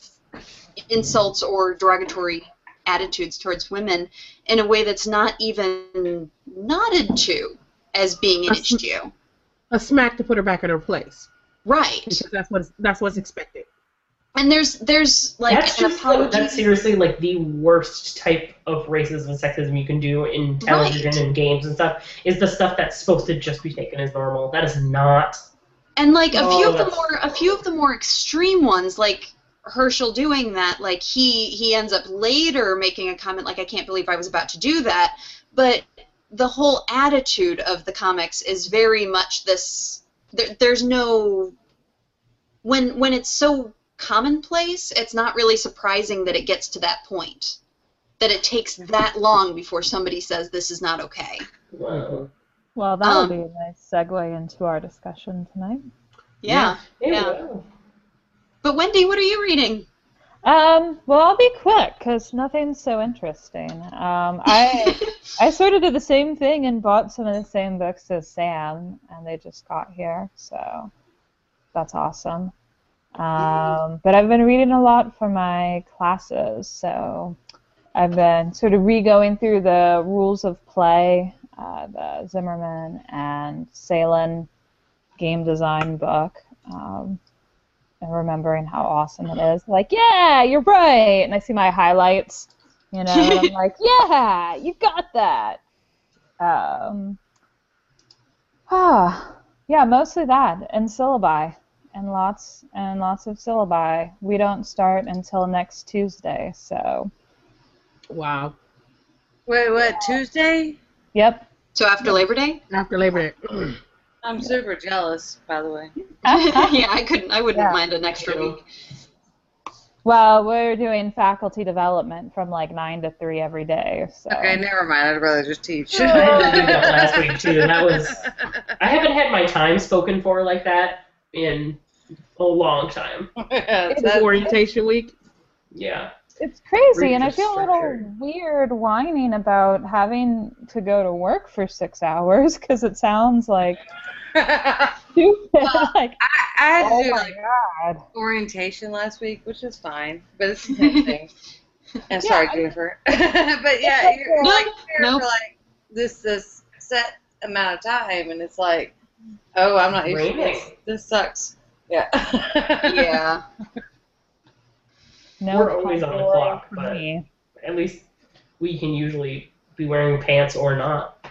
insults or derogatory attitudes towards women in a way that's not even nodded to as being an That's- issue. a smack to put her back in her place Right. because that's what's that's what's expected. And there's there's like that's an just like, apology. that's seriously like the worst type of racism and sexism you can do in television Right. and games and stuff. Is the stuff that's supposed to just be taken as normal. That is not. And like a Oh, few of the oh, more a few of the more extreme ones, like Hershel doing that, like he he ends up later making a comment like I can't believe I was about to do that, but the whole attitude of the comics is very much this. There, there's no when when it's so commonplace, it's not really surprising that it gets to that point. That it takes that long before somebody says this is not okay. Uh, Well, that'll Um, be a nice segue into our discussion tonight. Yeah. yeah. Yeah. But Wendy, what are you reading? Um, well, I'll be quick because nothing's so interesting. Um, I I sort of did the same thing and bought some of the same books as Sam, and they just got here, so that's awesome. Um, but I've been reading a lot for my classes, so I've been sort of re-going through the rules of play, uh, the Zimmerman and Salen game design book. Um, and remembering how awesome it is. Like, yeah, you're right. And I see my highlights, you know, and I'm like, yeah, you got that. Um, ah, yeah, mostly that and syllabi and lots and lots of syllabi. We don't start until next Tuesday, so Wow. Wait, what? Tuesday? yep. So after Labor Day? After Labor Day. I'm super jealous, by the way. yeah, I couldn't. I wouldn't Yeah. mind an extra week. Well, we're doing faculty development from like nine to three every day. So Okay, never mind. I'd rather just teach. Oh, I had to do that last week too, and that was. I haven't had my time spoken for like that in a long time. It's orientation week. Yeah. It's crazy, and I feel a little weird whining about having to go to work for six hours because it sounds like I, stupid. like, I I had to oh do my like god. orientation last week, which is fine, but it's the same thing. And sorry, Yeah, I- Jennifer. but yeah, you're like there no. for like this this set amount of time, and it's like, oh, I'm not used to this. This sucks. Yeah. Yeah. No We're always on the clock, but- me. At least we can usually be wearing pants or not,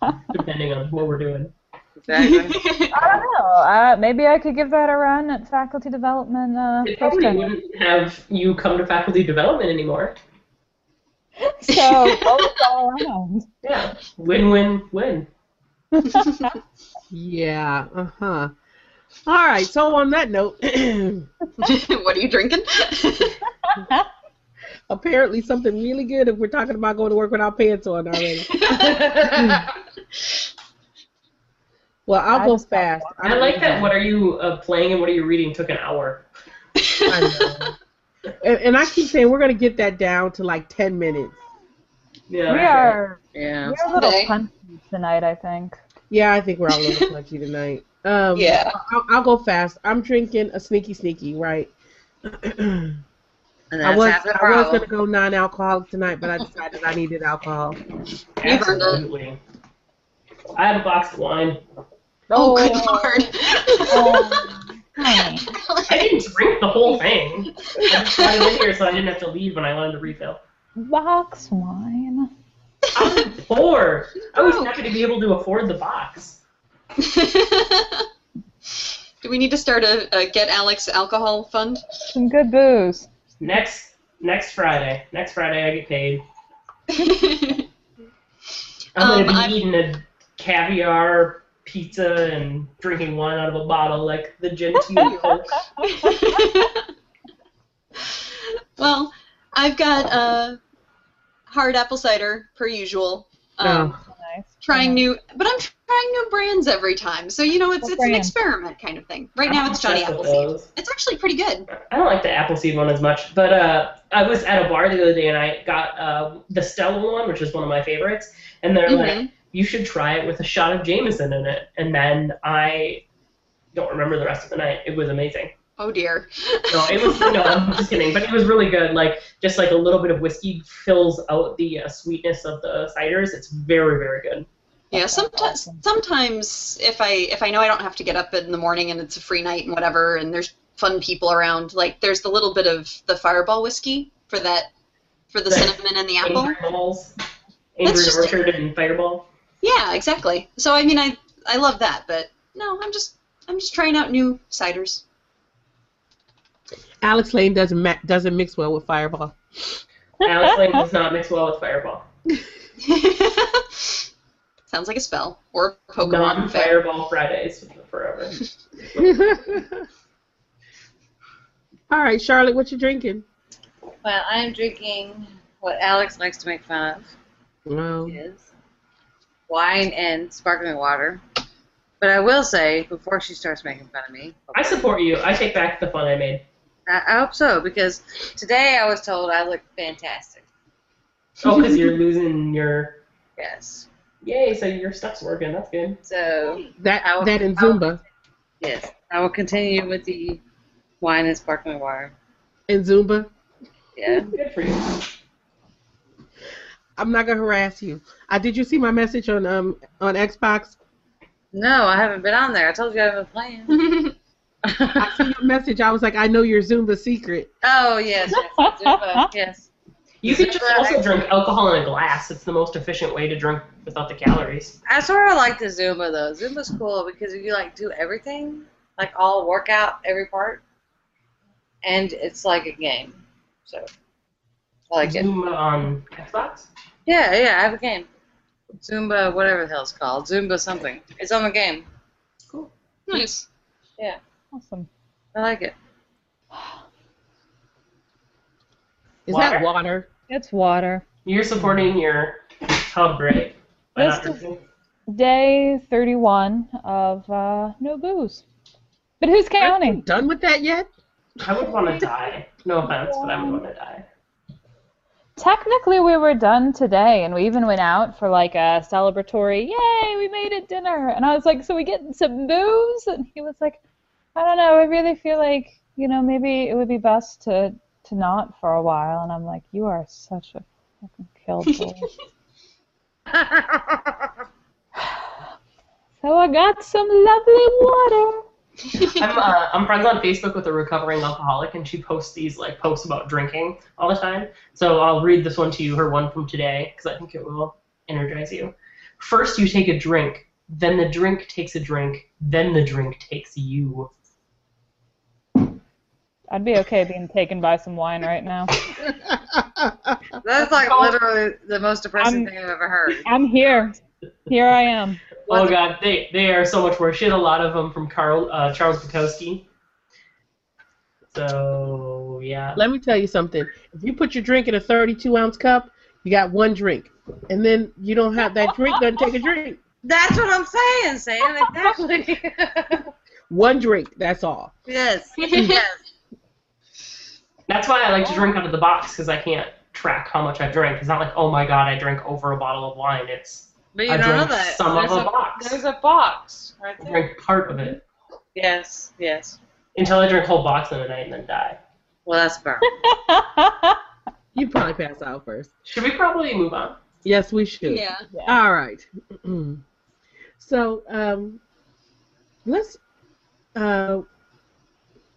depending on what we're doing. Exactly. I don't know. Uh, maybe I could give that a run at faculty development. Uh, It probably post-tenure. wouldn't have you come to faculty development anymore. So both all around. Yeah, win win win. Yeah. Uh huh. All right. So on that note, what are you drinking? apparently something really good if we're talking about going to work without pants on already. Well, I'll I go fast. I like that. What are you uh, playing and what are you reading took an hour. I know. and, and I keep saying we're gonna get that down to like ten minutes. Yeah. we are yeah. we're a little Okay. punchy tonight, I think. Yeah, I think we're all a little punchy tonight. Um, Yeah. I'll, I'll go fast. I'm drinking a sneaky sneaky, right? And I was I was gonna go non-alcoholic tonight, but I decided I needed alcohol. Absolutely. I have a box of wine. Oh, good lord. Oh. I didn't drink the whole thing. I just brought it in here so I didn't have to leave when I wanted to refill. Box wine. I was poor. I was happy to be able to afford the box. Do we need to start a, a Get Alex alcohol fund? Some good booze. Next next Friday. Next Friday I get paid. I'm Um, gonna be I'm- eating a caviar pizza and drinking wine out of a bottle like the genteel folk. well, I've got uh, hard apple cider per usual. Um, Oh. Nice. Trying new, but I'm trying new brands every time. So you know, it's What it's an experiment kind of thing. Right now, it's Johnny Appleseed. those. It's actually pretty good. I don't like the Appleseed one as much, but uh, I was at a bar the other day and I got uh, the Stella one, which is one of my favorites, and they're like, Mhm. you should try it with a shot of Jameson in it, and then I don't remember the rest of the night. It was amazing. Oh dear. No, it was no, I'm just kidding, but it was really good. Like just like a little bit of whiskey fills out the uh, sweetness of the ciders. It's very very good. Yeah, sometimes awesome. sometimes if I if I know I don't have to get up in the morning and it's a free night and whatever and there's fun people around, like there's the little bit of the Fireball whiskey for that for the Right. cinnamon and the apple. Angry Balls, Angry just- Orchard, and Fireball. Yeah, exactly. So I mean I I love that, but no, I'm just I'm just trying out new ciders. Alex Lane doesn't ma- doesn't mix well with Fireball. Alex Lane does not mix well with Fireball. Sounds like a spell or Pokemon. Non-Fireball Fridays forever. All right, Charlotte, what you drinking? Well, I'm drinking what Alex likes to make fun of. Well, is wine and sparkling water. But I will say, before she starts making fun of me, I support you. I take back the fun I made. I, I hope so because today I was told I look fantastic. Oh, because you're losing your. Yes. Yay! So your stuff's working. That's good. So that I will- that and I will- Zumba yes, I will continue with the wine and sparkling water. and Zumba. Yeah. Good for you. I'm not gonna harass you. Uh, did you see my message on um on Xbox? No, I haven't been on there. I told you I haven't been I see playing. your message. I was like, I know your Zumba secret. oh yes, yes, Zumba, yes. You could just also drink alcohol in a glass. It's the most efficient way to drink without the calories. I sort of like the Zumba though. Zumba's cool because you like do everything, like all workout, every part, and it's like a game. So I like it. Zumba on Xbox. Yeah, yeah, I have a game. Zumba, whatever the hell it's called. Zumba something. It's on the game. Cool. Nice. Yeah. Awesome. I like it. Is Water? that water? It's water. You're supporting your tub, right? By This not is- Day 31 of uh, no booze. But who's Aren't counting? done with that yet? I would want to die. No offense, but I would want to die. Technically, we were done today, and we even went out for like a celebratory, yay, we made it dinner. And I was like, so we getting some booze? And he was like, I don't know, I really feel like, you know, maybe it would be best to, to not for a while. And I'm like, you are such a fucking killjoy. so I got some lovely water. I'm uh, I'm friends on Facebook with a recovering alcoholic, and she posts these like posts about drinking all the time. So I'll read this one to you, her one from today, because I think it will energize you. First, you take a drink, then the drink takes a drink, then the drink takes you. I'd be okay being taken by some wine right now. That's like literally the most depressing I'm- thing I've ever heard. I'm here. Here I am. Oh god, they they are so much worse. She had a lot of them from Carl uh, Charles Bukowski. So yeah. Let me tell you something. If you put your drink in a 32 ounce cup, you got one drink, and then you don't have that drink. Doesn't take a drink. That's what I'm saying, Sam. Exactly. One drink. That's all. yes. Yes. That's why I like to drink out of the box because I can't track how much I drink. It's not like oh my god, I drink over a bottle of wine. It's But you I don't know that. some of there's a box. There's a box right I drink part of it Yes. Yes. until I drink a whole box in a night and then die. Well, that's fair. You probably pass out first. Should we probably move on? Yes, we should. yeah. All right. so um, let's. Uh,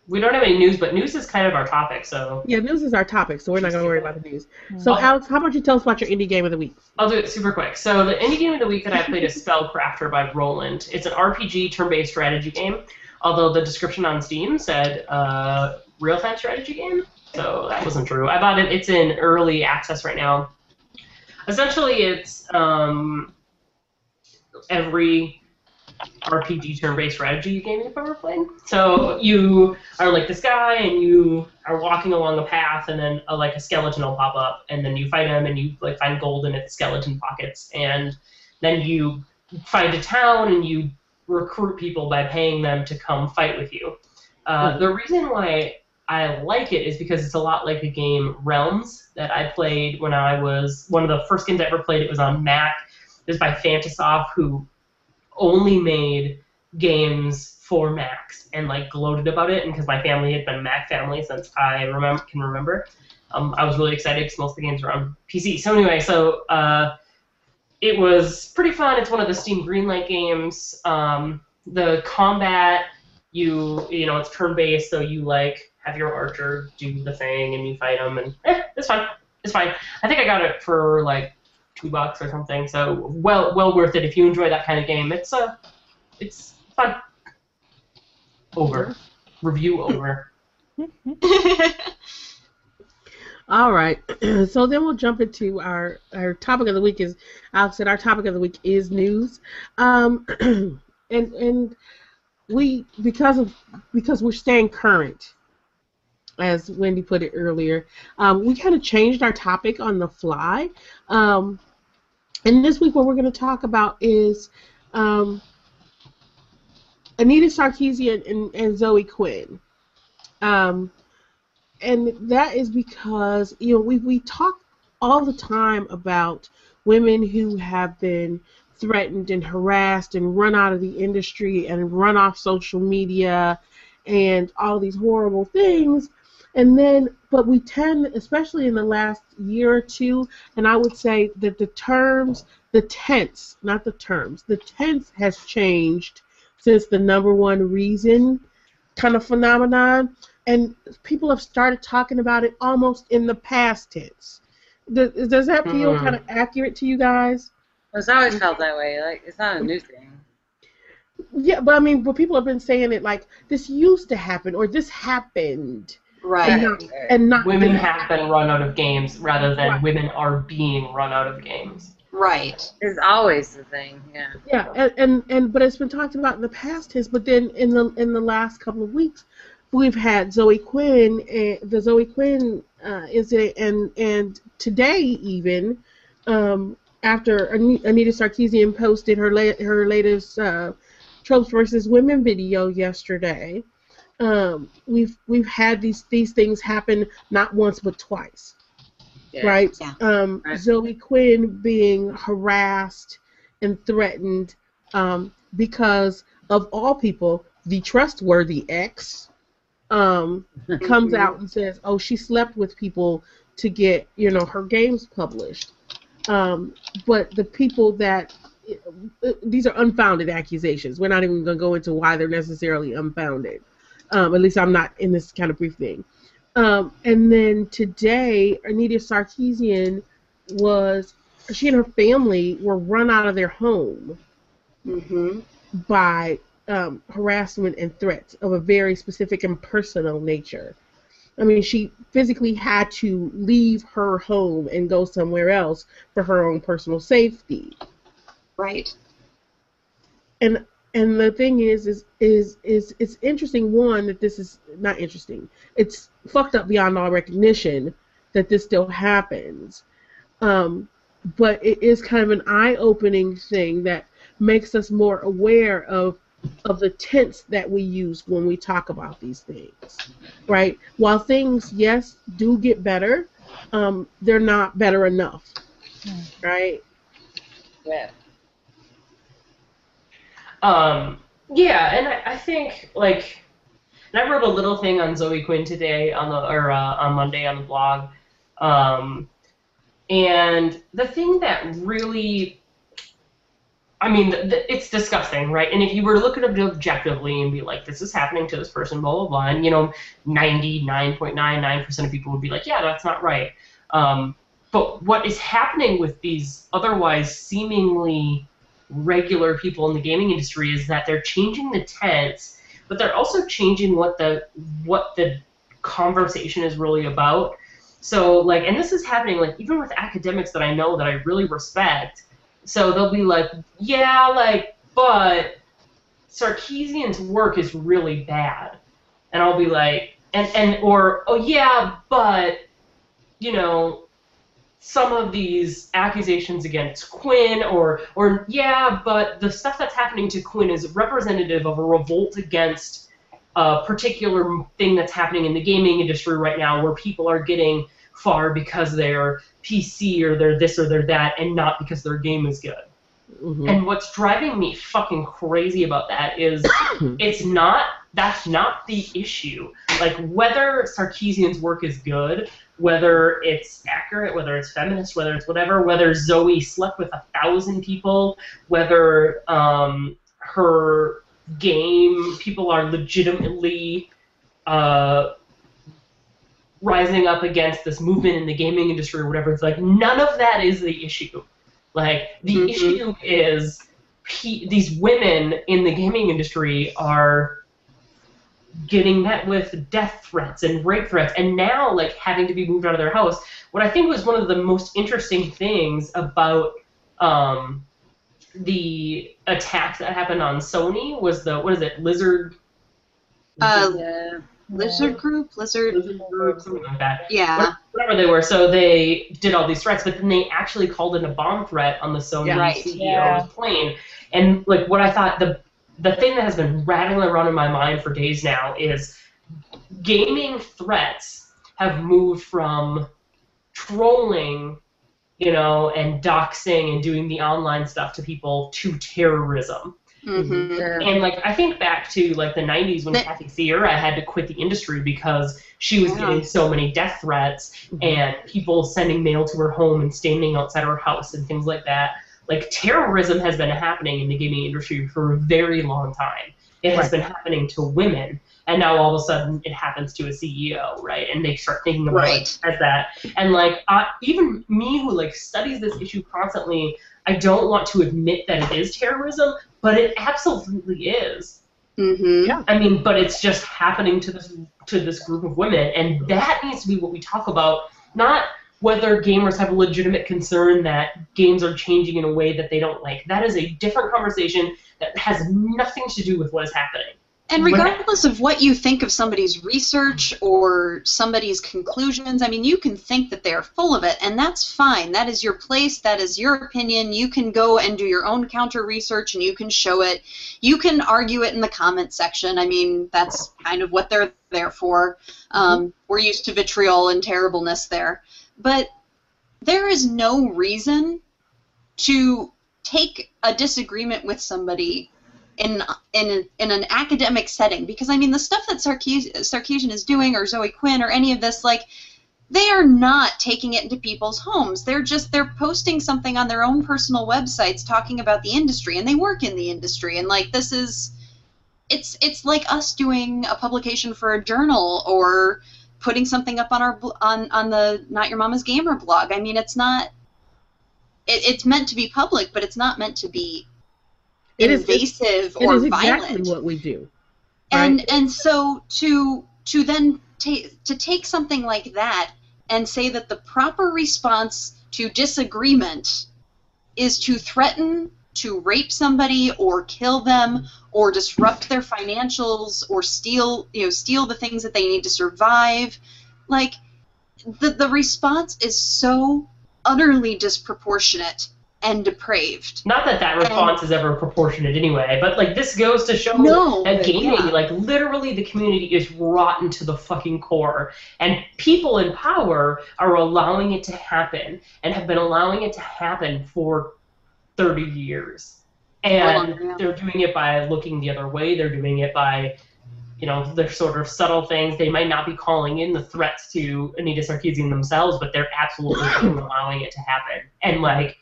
We don't have any news, but news is kind of our topic, so yeah, news is our topic, so we're not going to worry about the news. So, Oh. Alex, how about you tell us about your indie game of the week? I'll do it super quick. So the indie game of the week that I played is Spellcrafter by Roland. It's an RPG turn-based strategy game, although the description on Steam said uh, real-time strategy game, so that wasn't true. I bought it. It's in early access right now. Essentially, it's um, every RPG turn-based strategy game you've ever played. So you are like this guy, and you are walking along a path, and then uh, like a skeleton will pop up, and then you fight him, and you like find gold in its skeleton pockets, and then you find a town, and you recruit people by paying them to come fight with you. Uh, The reason why I like it is because it's a lot like the game Realms that I played when I was one of the first games I ever played. It was on Mac. It was by Fantasoft, who only made games for Macs and like gloated about it. And because my family had been Mac family since I remember can remember, um, I was really excited because most of the games were on PC. So anyway, so uh, it was pretty fun. It's one of the Steam Greenlight games. Um, the combat, you you know, it's turn based, so you like have your archer do the thing and you fight them, and eh, it's fun. It's fine. I think I got it for like two bucks or something. So well well worth it if you enjoy that kind of game. It's uh it's fun. Over. Review over. All right. so then we'll jump into our our topic of the week is Alex said our topic of the week is news. Um, and and we because of because we're staying current, as Wendy put it earlier, um, we kind of changed our topic on the fly. Um, and this week what we're going to talk about is um, Anita Sarkeesian and, and Zoe Quinn. Um, and that is because you know we we talk all the time about women who have been threatened and harassed and run out of the industry and run off social media and all these horrible things and then but we tend especially in the last year or two and i would say that the terms the tense not the terms the tense has changed since the number one reason kind of phenomenon and people have started talking about it almost in the past tense. Does, does that feel Hmm. kind of accurate to you guys? It's always felt that way. Like it's not a new thing. Yeah, but I mean, but people have been saying it like this used to happen or this happened, Right. and not, and not Women this have been run out of games rather than Right. women are being run out of games. Right. Is always the thing. Yeah. Yeah, and, and and but it's been talked about in the past tense. But then in the in the last couple of weeks, we've had Zoe Quinn, and the Zoe Quinn uh, incident, and and today even, um, after Anita Sarkeesian posted her la- her latest uh, tropes versus women video yesterday, um, we've we've had these these things happen not once but twice yeah. right? Yeah. Um, Right. Zoe Quinn being harassed and threatened um, because of all people, the trustworthy ex um, comes out and says, "Oh, she slept with people to get you know her games published." Um, but the people that uh, these are unfounded accusations. We're not even going to go into why they're necessarily unfounded. Um, at least I'm not in this kind of briefing. Um, and then today, Anita Sarkeesian was, she and her family were run out of their home Mm-hmm. by um, harassment and threats of a very specific and personal nature. I mean, she physically had to leave her home and go somewhere else for her own personal safety. Right. And and the thing is, is is is it's interesting. One that this is not interesting. It's fucked up beyond all recognition that this still happens. Um, but it is kind of an eye-opening thing that makes us more aware of of the tense that we use when we talk about these things, right? While things, yes, do get better, um, they're not better enough, right? Yeah. Um, yeah, and I, I think like, and I wrote a little thing on Zoe Quinn today on the or uh, on Monday on the blog, um, and the thing that really, I mean, the, the, it's disgusting, right? And if you were to look at it objectively and be like, this is happening to this person, blah blah blah, and you know, ninety nine point nine nine percent of people would be like, yeah, that's not right. Um, but what is happening with these otherwise seemingly regular people in the gaming industry is that they're changing the tense, but they're also changing what the what the conversation is really about. So like, and this is happening like even with academics that I know that I really respect. So they'll be like, yeah, like, but Sarkeesian's work is really bad, and I'll be like, and and or oh yeah, but you know, some of these accusations against Quinn, or or yeah, but the stuff that's happening to Quinn is representative of a revolt against a particular thing that's happening in the gaming industry right now, where people are getting far because they're PC or they're this or they're that, and not because their game is good. Mhm. And what's driving me fucking crazy about that is it's not that's not the issue. Like whether Sarkeesian's work is good, whether it's accurate, whether it's feminist, whether it's whatever, whether Zoe slept with a thousand people, whether um, her game people are legitimately uh, rising up against this movement in the gaming industry or whatever. It's like none of that is the issue. Like the Mhm. issue is pe- these women in the gaming industry are getting met with death threats and rape threats and now like having to be moved out of their house what i think was one of the most interesting things about um, the attack that happened on sony was the what is it lizard Uh, Yeah. Lizard group, lizard. lizard group something like that Yeah. whatever they were. So they did all these threats, but then they actually called in a bomb threat on the Sony Yeah. Right. CEO's Yeah. plane. And like what I thought the the thing that has been rattling around in my mind for days now is gaming threats have moved from trolling, you know, and doxing and doing the online stuff to people to terrorism. hmm And like I think back to like the '90s when That- Kathy Sierra had to quit the industry because she was Yeah. getting so many death threats Mhm. and people sending mail to her home and standing outside her house and things like that. Like terrorism has been happening in the gaming industry for a very long time. It has Right. been happening to women, and now all of a sudden it happens to a CEO, right? And they start thinking about Right. it as that. And like I, even me who like studies this issue constantly, I don't want to admit that it is terrorism, but it absolutely is. hmm Yeah. I mean, but it's just happening to this to this group of women, and that needs to be what we talk about, not whether gamers have a legitimate concern that games are changing in a way that they don't like. That is a different conversation that has nothing to do with what is happening. And regardless of what you think of somebody's research or somebody's conclusions, I mean, you can think that they're full of it, and that's fine. That is your place, that is your opinion. You can go and do your own counter research and you can show it. You can argue it in the comment section. I mean, that's kind of what they're there for. Um, we're used to vitriol and terribleness there. But there is no reason to take a disagreement with somebody in in in an academic setting because I mean the stuff that Sarkees- Sarkeesian is doing or Zoe Quinn or any of this like they are not taking it into people's homes. They're just they're posting something on their own personal websites talking about the industry and they work in the industry and like this is it's it's like us doing a publication for a journal or putting something up on our on on the Not Your Mama's Gamer blog. I mean it's not it, it's meant to be public, but it's not meant to be It is- invasive It or is exactly violent. what we do. Right? and and so to to then take to take something like that and say that the proper response to disagreement is to threaten to rape somebody or kill them or disrupt their financials or steal you know steal the things that they need to survive like the the response is so utterly disproportionate and depraved Not that that response is ever proportionate anyway, but like this goes to show No, that gaming, yeah. like literally, the community is rotten to the fucking core, and people in power are allowing it to happen, and have been allowing it to happen for thirty years, oh, and they're doing it by looking the other way. They're doing it by you know, they're sort of subtle things. They might not be calling in the threats to Anita Sarkeesian themselves, but they're absolutely allowing it to happen. And like,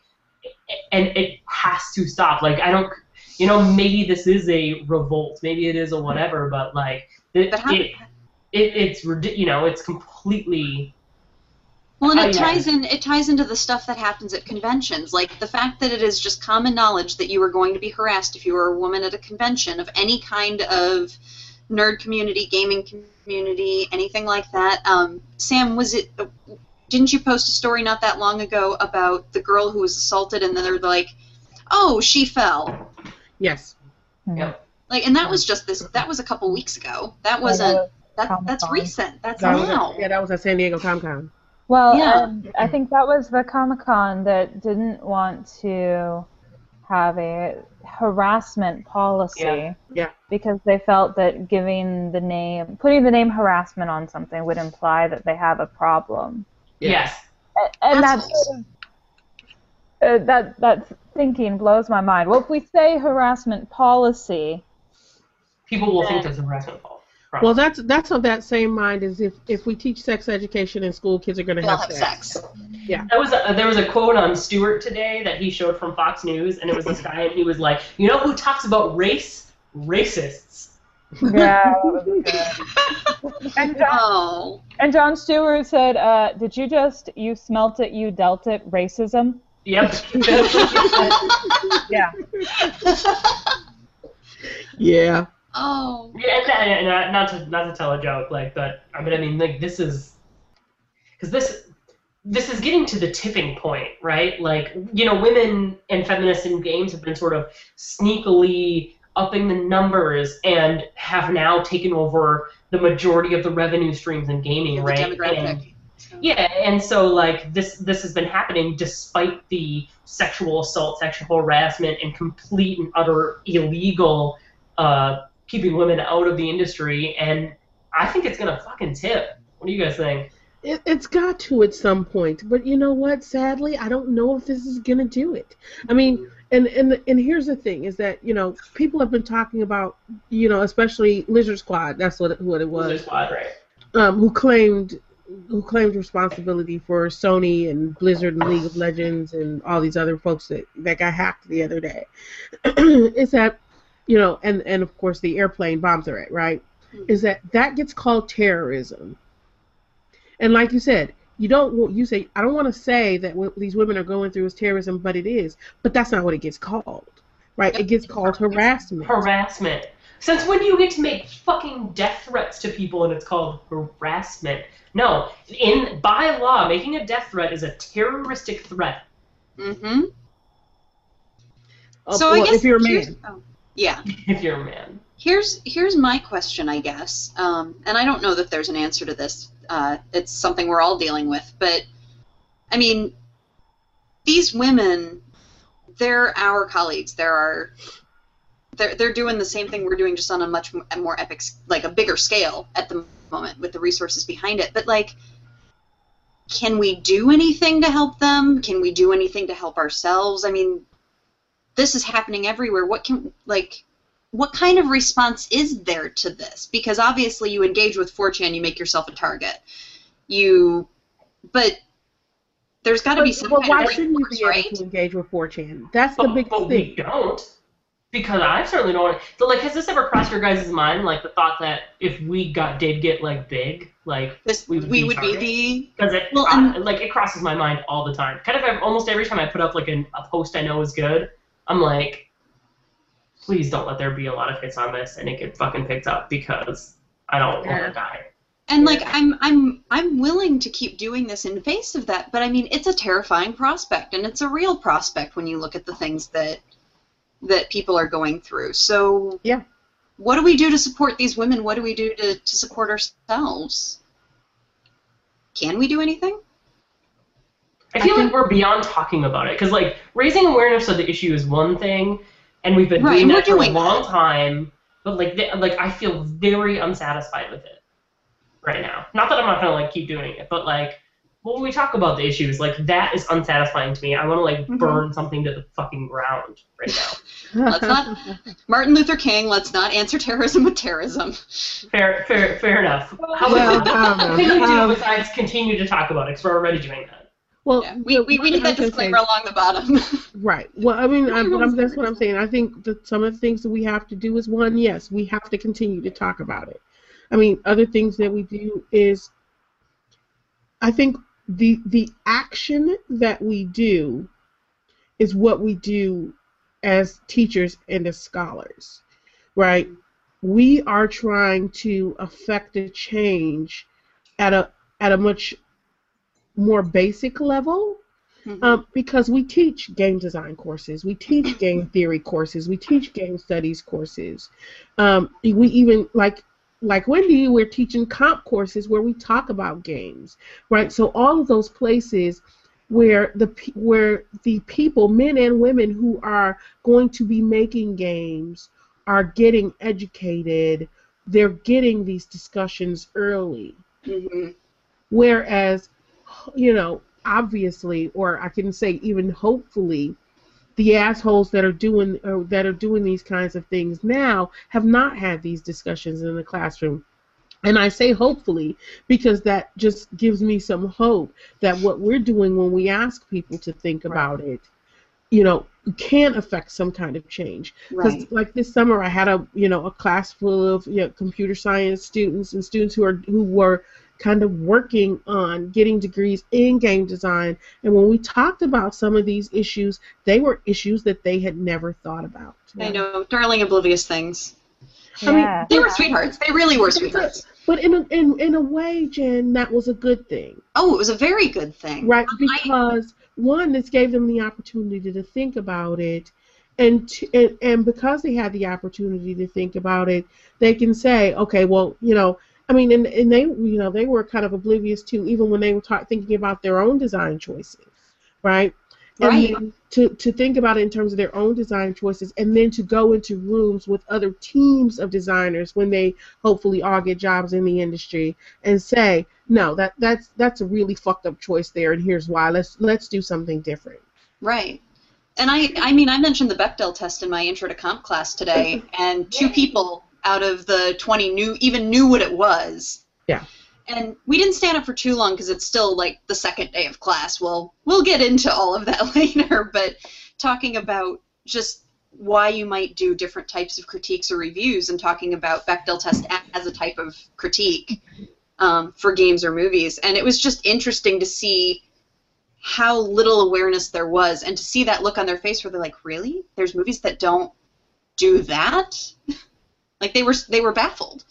and it has to stop. Like, I don't, you know, maybe this is a revolt, maybe it is a whatever, but like, it, But how- it, it it's you know, it's completely Well, and Oh, it yeah. ties in. It ties into the stuff that happens at conventions, like the fact that it is just common knowledge that you are going to be harassed if you are a woman at a convention of any kind of nerd community, gaming community, anything like that. Um, Sam, was it? Didn't you post a story not that long ago about the girl who was assaulted, and then they're like, "Oh, she fell." Yes. Yep. Like, and that was just this. That was a couple weeks ago. That wasn't. That, that's recent. That's That now. at, yeah, that was at San Diego Comic Con. Well, Yeah. um, I think that was the Comic Con that didn't want to have a harassment policy. Yeah. Yeah. Because they felt that giving the name, putting the name harassment on something would imply that they have a problem. Yeah. yes. A- And that's Assholes. sort of, uh, that that thinking blows my mind. Well, if we say harassment policy, People will think there's a harassment fault. Well, that's that's of that same mind as if if we teach sex education in school, kids are going to have, have sex. That was a, there was a quote on Stewart today that he showed from Fox News, and it was this guy, and he was like, "You know who talks about race? Racists." yeah. that was good. and, Jon, Oh. and Jon Stewart said, uh, "Did you just you smelt it, you dealt it, racism?" Yep. Yeah. Yeah. Oh. Yeah, and, and, and not to not to tell a joke, like, but I mean, I mean, like, this is because this this is getting to the tipping point, right? Like, you know, women and feminists in games have been sort of sneakily upping the numbers and have now taken over the majority of the revenue streams in gaming, right? demographic. And- yeah, and so like this this has been happening despite the sexual assault, sexual harassment, and complete and utter illegal uh, keeping women out of the industry. And I think it's gonna fucking tip. What do you guys think? It, it's got to at some point, but you know what? Sadly, I don't know if this is going to do it. I mean, and and and here's the thing: is that you know people have been talking about you know especially Lizard Squad. That's what it, what it was. Lizard. Squad, right? Um, who claimed who claimed responsibility for Sony and Blizzard and League of Legends and all these other folks that that got hacked the other day. is that you know and and of course the airplane bomb threat, right? Is that that gets called terrorism. And like you said, you don't want you say I don't want to say that what these women are going through is terrorism, but it is. But that's not what it gets called, right? It gets called harassment. Harassment. Since when do you get to make fucking death threats to people and it's called harassment? No, in by law, making a death threat is a terroristic threat. Mm-hmm. Uh, So I guess if you're a man, oh, yeah. If you're a man. Here's here's my question, I guess, um, and I don't know that there's an answer to this. Uh, it's something we're all dealing with, but I mean, these women, they're our colleagues. They're our they're they're doing the same thing we're doing, just on a much more epic, like a bigger scale at the moment with the resources behind it. But like, can we do anything to help them? Can we do anything to help ourselves? I mean, this is happening everywhere. What can like what kind of response is there to this? Because obviously you engage with 4chan, you make yourself a target. You, but there's got to be some but kind why of shouldn't you recourse, be right? able to engage with 4chan? That's the But, big but we thing. don't. Because I certainly don't want so like has this ever crossed your guys' mind, like the thought that if we got did get like big, like This, we we, would be would be because it Well, like it crosses my mind all the time. Kind of almost every time I put up like an, a post I know is good, I'm like, please don't let there be a lot of hits on this and it get fucking picked up because I don't want to die. And like I'm I'm I'm willing to keep doing this in face of that, but I mean it's a terrifying prospect and it's a real prospect when you look at the things that that people are going through. So Yeah. What do we do to support these women? What do we do to, to support ourselves? Can we do anything? I feel like we're beyond talking about it because like raising awareness of the issue is one thing, and we've been Right, doing and we're that for doing a long time. But like, th- like I feel very unsatisfied with it right now. Not that I'm not gonna like keep doing it, but like when we talk about the issues, like that is unsatisfying to me. I want to like Mhm. burn something to the fucking ground right now. Let's not Martin Luther King, let's not answer terrorism with terrorism. Fair, fair, fair enough. How Well, what can we do um, besides continue to talk about it? Because we're already doing that. Well, Yeah, we, we, we need that gonna say- disclaimer along the bottom. Right. Well, I mean, I, Everyone's I'm, that's what I'm saying. I think that some of the things that we have to do is one, yes, we have to continue to talk about it. I mean, other things that we do is, I think the the action that we do is what we do as teachers and as scholars, right? We are trying to affect a change at a at a much more basic level um, because we teach game design courses, we teach game theory courses, we teach game studies courses. Um, we even like like Wendy, we're teaching comp courses where we talk about games, right? So all of those places where the where the people, men and women who are going to be making games, are getting educated. They're getting these discussions early. hmm Whereas, you know, obviously, or I can say even hopefully, the assholes that are doing or that are doing these kinds of things now have not had these discussions in the classroom. And I say hopefully because that just gives me some hope that what we're doing when we ask people to think about it, you know, can affect some kind of change. Because Right. like this summer, I had a you know a class full of you know, computer science students and students who are who were kind of working on getting degrees in game design. And when we talked about some of these issues, they were issues that they had never thought about. I know, darling, oblivious things. I mean, They were sweethearts. They really were sweethearts. But in a, in in a way, Jen, that was a good thing, Oh, it was a very good thing. right? I- Because one, this gave them the opportunity to think about it. And, t- and and because they had the opportunity to think about it, they can say, okay, well, you know, I mean, and, and they, you know, they were kind of oblivious to even when they were ta- thinking about their own design choices, right? And Right. then to, to think about it in terms of their own design choices, and then to go into rooms with other teams of designers when they hopefully all get jobs in the industry, and say, no, that that's that's a really fucked up choice there, and here's why. Let's let's do something different. Right. And I, I mean, I mentioned the Bechdel test in my intro to comp class today, and two people out of the 20 knew even knew what it was. Yeah. And we didn't stand up for too long because it's still like the second day of class. Well, we'll get into all of that later, but talking about just why you might do different types of critiques or reviews and talking about Bechdel test as a type of critique um, for games or movies. And it was just interesting to see how little awareness there was and to see that look on their face where they're like, really? There's movies that don't do that? like they were they were baffled.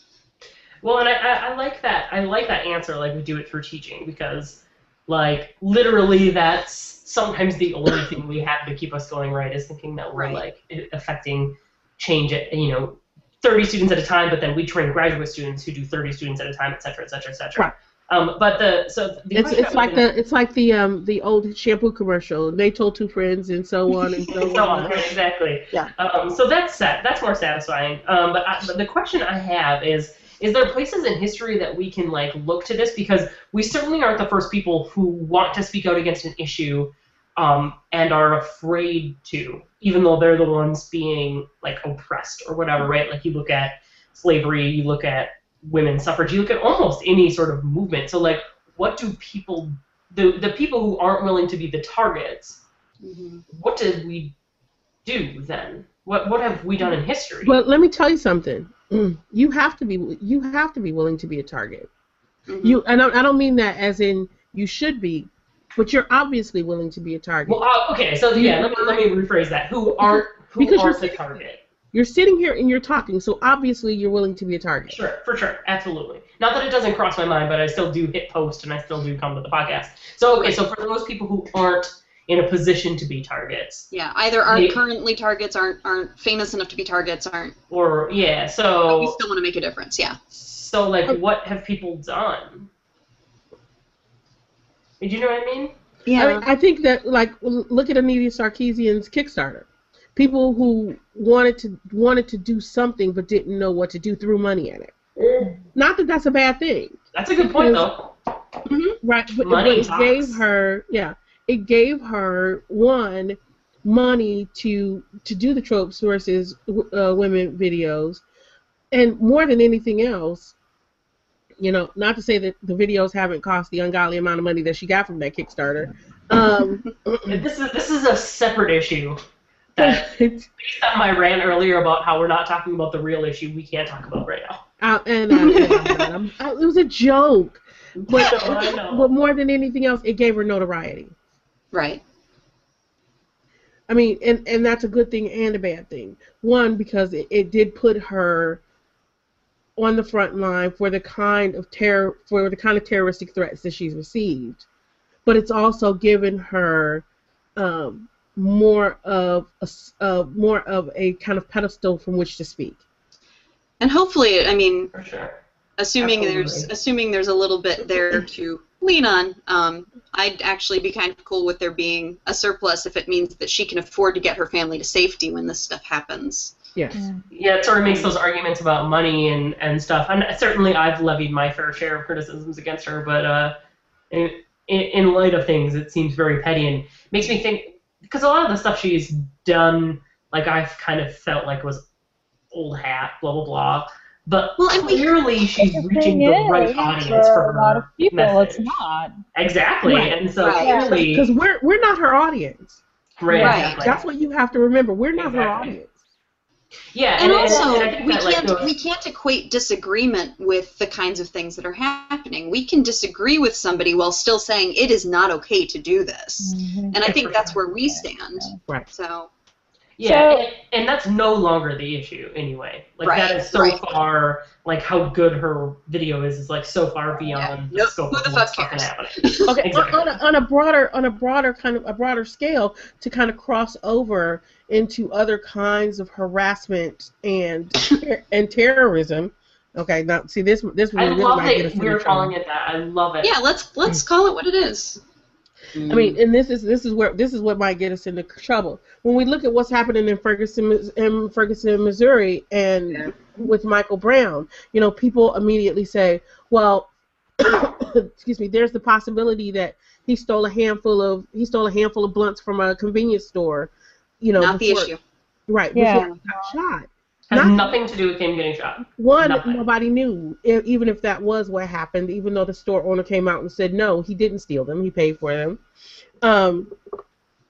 Well, and I, I, I like that. I like that answer. Like we do it through teaching because, like, literally, that's sometimes the only thing we have to keep us going. Right? Is thinking that we're Right. like affecting change at you know, 30 students at a time, but then we train graduate students who do 30 students at a time, et cetera, et cetera, et cetera. Right. Um, but the so the It's it's like the it's like the um the old shampoo commercial. They told two friends and so on and so so on, on. exactly. Yeah. Um, so that's set. That's more satisfying. Um, but, I, but the question I have is: Is there places in history that we can like look to this because we certainly aren't the first people who want to speak out against an issue um, and are afraid to, even though they're the ones being like oppressed or whatever, right? Like you look at slavery, you look at women's suffrage, you look at almost any sort of movement. So like, what do people, the the people who aren't willing to be the targets? what did we do then? What what have we done in history? Well, let me tell you something. You have to be you have to be willing to be a target. Mhm. You and I don't, I don't mean that as in you should be, but you're obviously willing to be a target. Well, uh, okay, so yeah, let me let me rephrase that. Who aren't who Because aren't you're- the target? You're sitting here and you're talking, so obviously you're willing to be a target. Sure, for sure, absolutely. Not that it doesn't cross my mind, but I still do hit post and I still do come to the podcast. So okay, so for those people who aren't in a position to be targets, Yeah, either aren't They- currently targets, aren't aren't famous enough to be targets, aren't. or yeah, But we still want to make a difference. Yeah. so like, what have people done? Did you know what I mean? I, mean, I think that like look at Anita Sarkeesian's Kickstarter. People who wanted to wanted to do something but didn't know what to do threw money at it. Not that that's a bad thing, That's a good point, though. right? But, Money but it talks. gave her, yeah, it gave her one money to to do the tropes versus uh, women videos, and more than anything else, you know, not to say that the videos haven't cost the ungodly amount of money that she got from that Kickstarter. Um, This is this is a separate issue. That it's, based on my rant earlier about how we're not talking about the real issue, we can't talk about right now. uh, and uh, and I'm- it was a joke, but I know, I know. but more than anything else, it gave her notoriety. Right. I mean, and, and that's a good thing and a bad thing. One, because it, it did put her on the front line for the kind of terror for the kind of terroristic threats that she's received. But it's also given her um, more of a s- uh, more of a kind of pedestal from which to speak. And hopefully, I mean, For sure. assuming there's assuming there's a little bit there to lean on, um, I'd actually be kind of cool with there being a surplus if it means that she can afford to get her family to safety when this stuff happens. Yes. Yeah, it sort of makes those arguments about money and, and stuff. And certainly, I've levied my fair share of criticisms against her, but uh, in, in, in light of things, it seems very petty and makes me think because a lot of the stuff she's done, like I've kind of felt like was old hat, blah blah blah. But Well, and we- clearly, she's The reaching the is, right audience for for a lot of people, message. it's not. Exactly, Right. and so Right. clearly, Because we're we're not her audience. right, Right. exactly. That's what you have to remember. We're not her audience. Yeah, And and, also, and I think we that, can't those- we can't equate disagreement with the kinds of things that are happening. We can disagree with somebody while still saying it is not okay to do this. Mhm. And I think that's where we stand. Right. So Yeah, So- and, and that's no longer the issue anyway. Like Right, that is so right. far, like how good her video is, is like so far beyond the Nope, scope who of the what's fuck fucking happening. Okay, Exactly. on, a, on a broader on a broader kind of a broader scale to kind of cross over into other kinds of harassment and and terrorism. Okay, now see this this I really love might get us that into we're trouble. calling it that. I love it. yeah, let's let's mm. call it what it is. I mean, and this is this is where this is what might get us into trouble when we look at what's happening in Ferguson, in Ferguson, Missouri, and Yeah. with Michael Brown. You know, people immediately say, "Well, excuse me, there's the possibility that he stole a handful of he stole a handful of blunts from a convenience store." You know, not the issue. right? Yeah. Before he got shot. has Not- nothing to do with him getting shot. One, Nothing. nobody knew, even if that was what happened. Even though the store owner came out and said no, he didn't steal them; he paid for them. Um,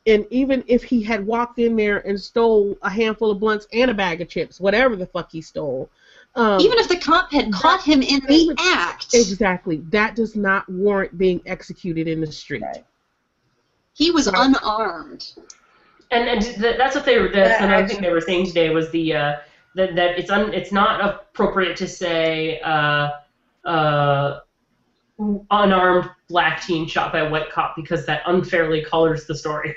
and even if he had walked in there and stole a handful of blunts and a bag of chips, whatever the fuck he stole, um, Even if the cop had caught him in the act, exactly that does not warrant being executed in the street. Right. he was Right. unarmed. And and th- that's what they were. That's another thing they were saying today was the uh, that that it's un, it's not appropriate to say uh, uh, unarmed black teen shot by a white cop because that unfairly colors the story.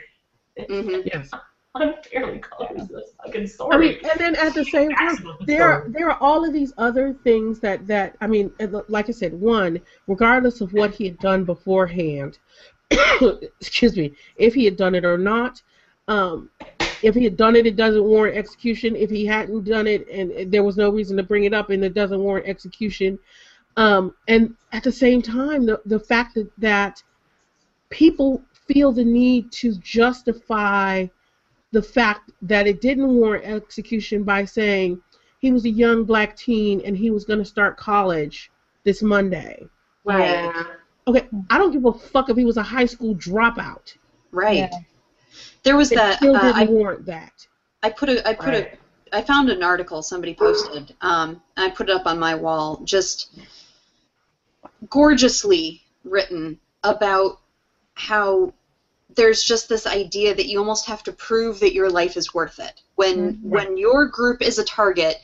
hmm Yes. unfairly colors this fucking story. I mean, and then at the same time, there are, there are all of these other things that that I mean, like I said, one, regardless of what he had done beforehand, excuse me, if he had done it or not, um, if he had done it, it doesn't warrant execution. If he hadn't done it, and there was no reason to bring it up, and it doesn't warrant execution. Um, and at the same time, the the fact that that people feel the need to justify the fact that it didn't warrant execution by saying he was a young black teen and he was going to start college this Monday. Right. Okay, I don't give a fuck if he was a high school dropout. Right. Yeah. There was It that. still Uh, didn't I, warrant that. I put a I put Right. a I found an article somebody posted. Um, and I put it up on my wall. Just gorgeously written about how there's just this idea that you almost have to prove that your life is worth it. When Mhm. when your group is a target,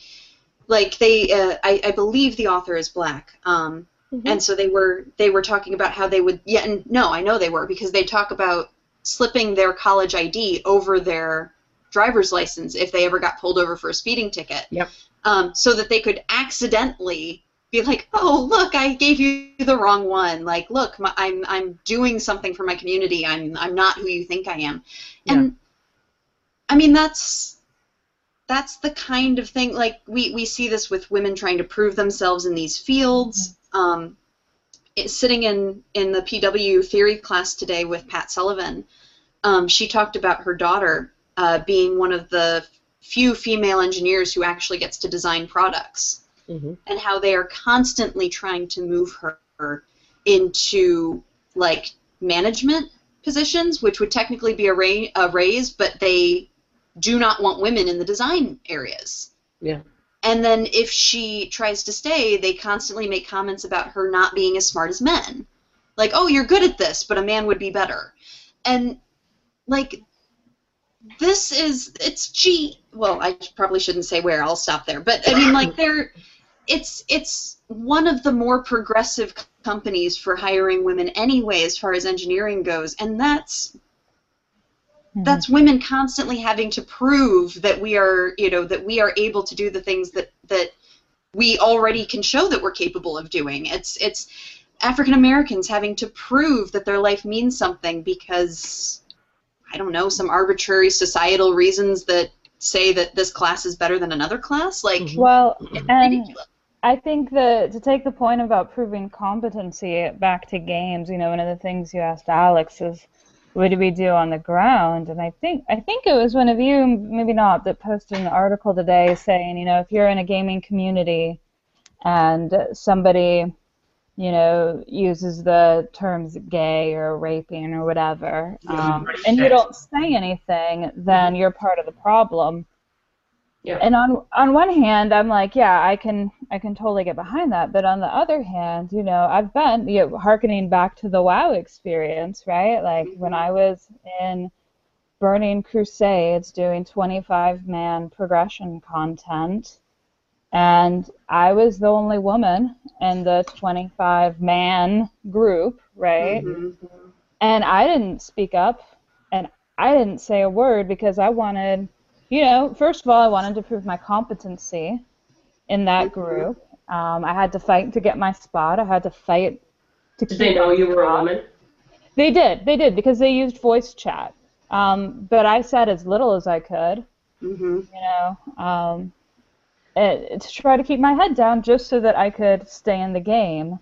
like they, uh, I, I believe the author is black, um, Mhm. and so they were they were talking about how they would yeah, and no, I know they were because they talk about slipping their college ID over their driver's license if they ever got pulled over for a speeding ticket. Yep. Um, so that they could accidentally be like, oh look, I gave you the wrong one. Like, look, my, I'm I'm doing something for my community. I'm I'm not who you think I am. And I mean that's that's the kind of thing like we, we see this with women trying to prove themselves in these fields. Um, it, sitting in in the PW theory class today with Pat Sullivan, um, she talked about her daughter uh, being one of the few female engineers who actually gets to design products Mhm. and how they are constantly trying to move her into like management positions, which would technically be a, ra- a raise, but they do not want women in the design areas. Yeah. And then if she tries to stay, they constantly make comments about her not being as smart as men. Like, oh, you're good at this, but a man would be better. And like this is it's G well, I probably shouldn't say where, I'll stop there. But I mean like they're it's it's one of the more progressive companies for hiring women anyway as far as engineering goes and that's Mhm. that's women constantly having to prove that we are you know that we are able to do the things that that we already can show that we're capable of doing it's it's african americans having to prove that their life means something because i don't know some arbitrary societal reasons that say that this class is better than another class like Mhm. Well, and. I think that to take the point about proving competency back to games, you know, one of the things you asked Alex is, what do we do on the ground? And I think I think it was one of you, maybe not, that posted an article today saying, you know, if you're in a gaming community and somebody, you know, uses the terms gay or raping or whatever, um, and you don't say anything, then you're part of the problem. Yeah. And on on one hand, I'm like, yeah, I can I can totally get behind that. But on the other hand, you know, I've been you know, harkening back to the WoW experience, right? Like when I was in Burning Crusades doing 25 man progression content, and I was the only woman in the 25 man group, right? Mhm. and I didn't speak up and I didn't say a word because I wanted, you know, first of all, I wanted to prove my competency in that group. Um, I had to fight to get my spot. I had to fight to Did they know you were a woman? They did. They did because they used voice chat. Um, but I said as little as I could, Mhm. you know, um, eh, to try to keep my head down just so that I could stay in the game.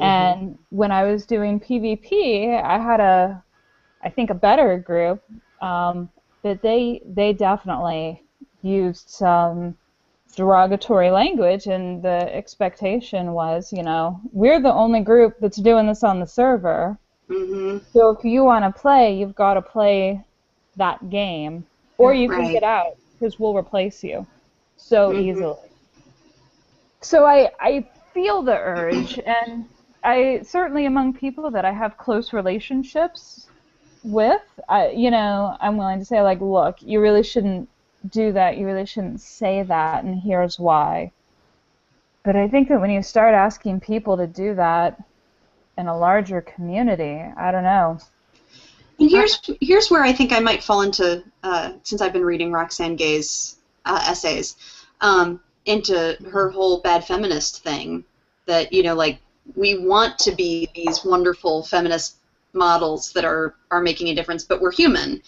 And when I was doing PvP, I had a, I think a better group, um, but they they definitely used some derogatory language, and the expectation was, you know, we're the only group that's doing this on the server. Mhm. So if you want to play, you've got to play that game, or you can get out because we'll replace you so Mhm. easily. So I I feel the urge, and I certainly among people that I have close relationships with, I you know I'm willing to say like, look, you really shouldn't do that. You really shouldn't say that, and here's why. But I think that when you start asking people to do that in a larger community, I don't know. And here's here's where I think I might fall into uh, since I've been reading Roxane Gay's uh, essays um, into her whole bad feminist thing that you know like we want to be these wonderful feminist models that are are making a difference, but we're human.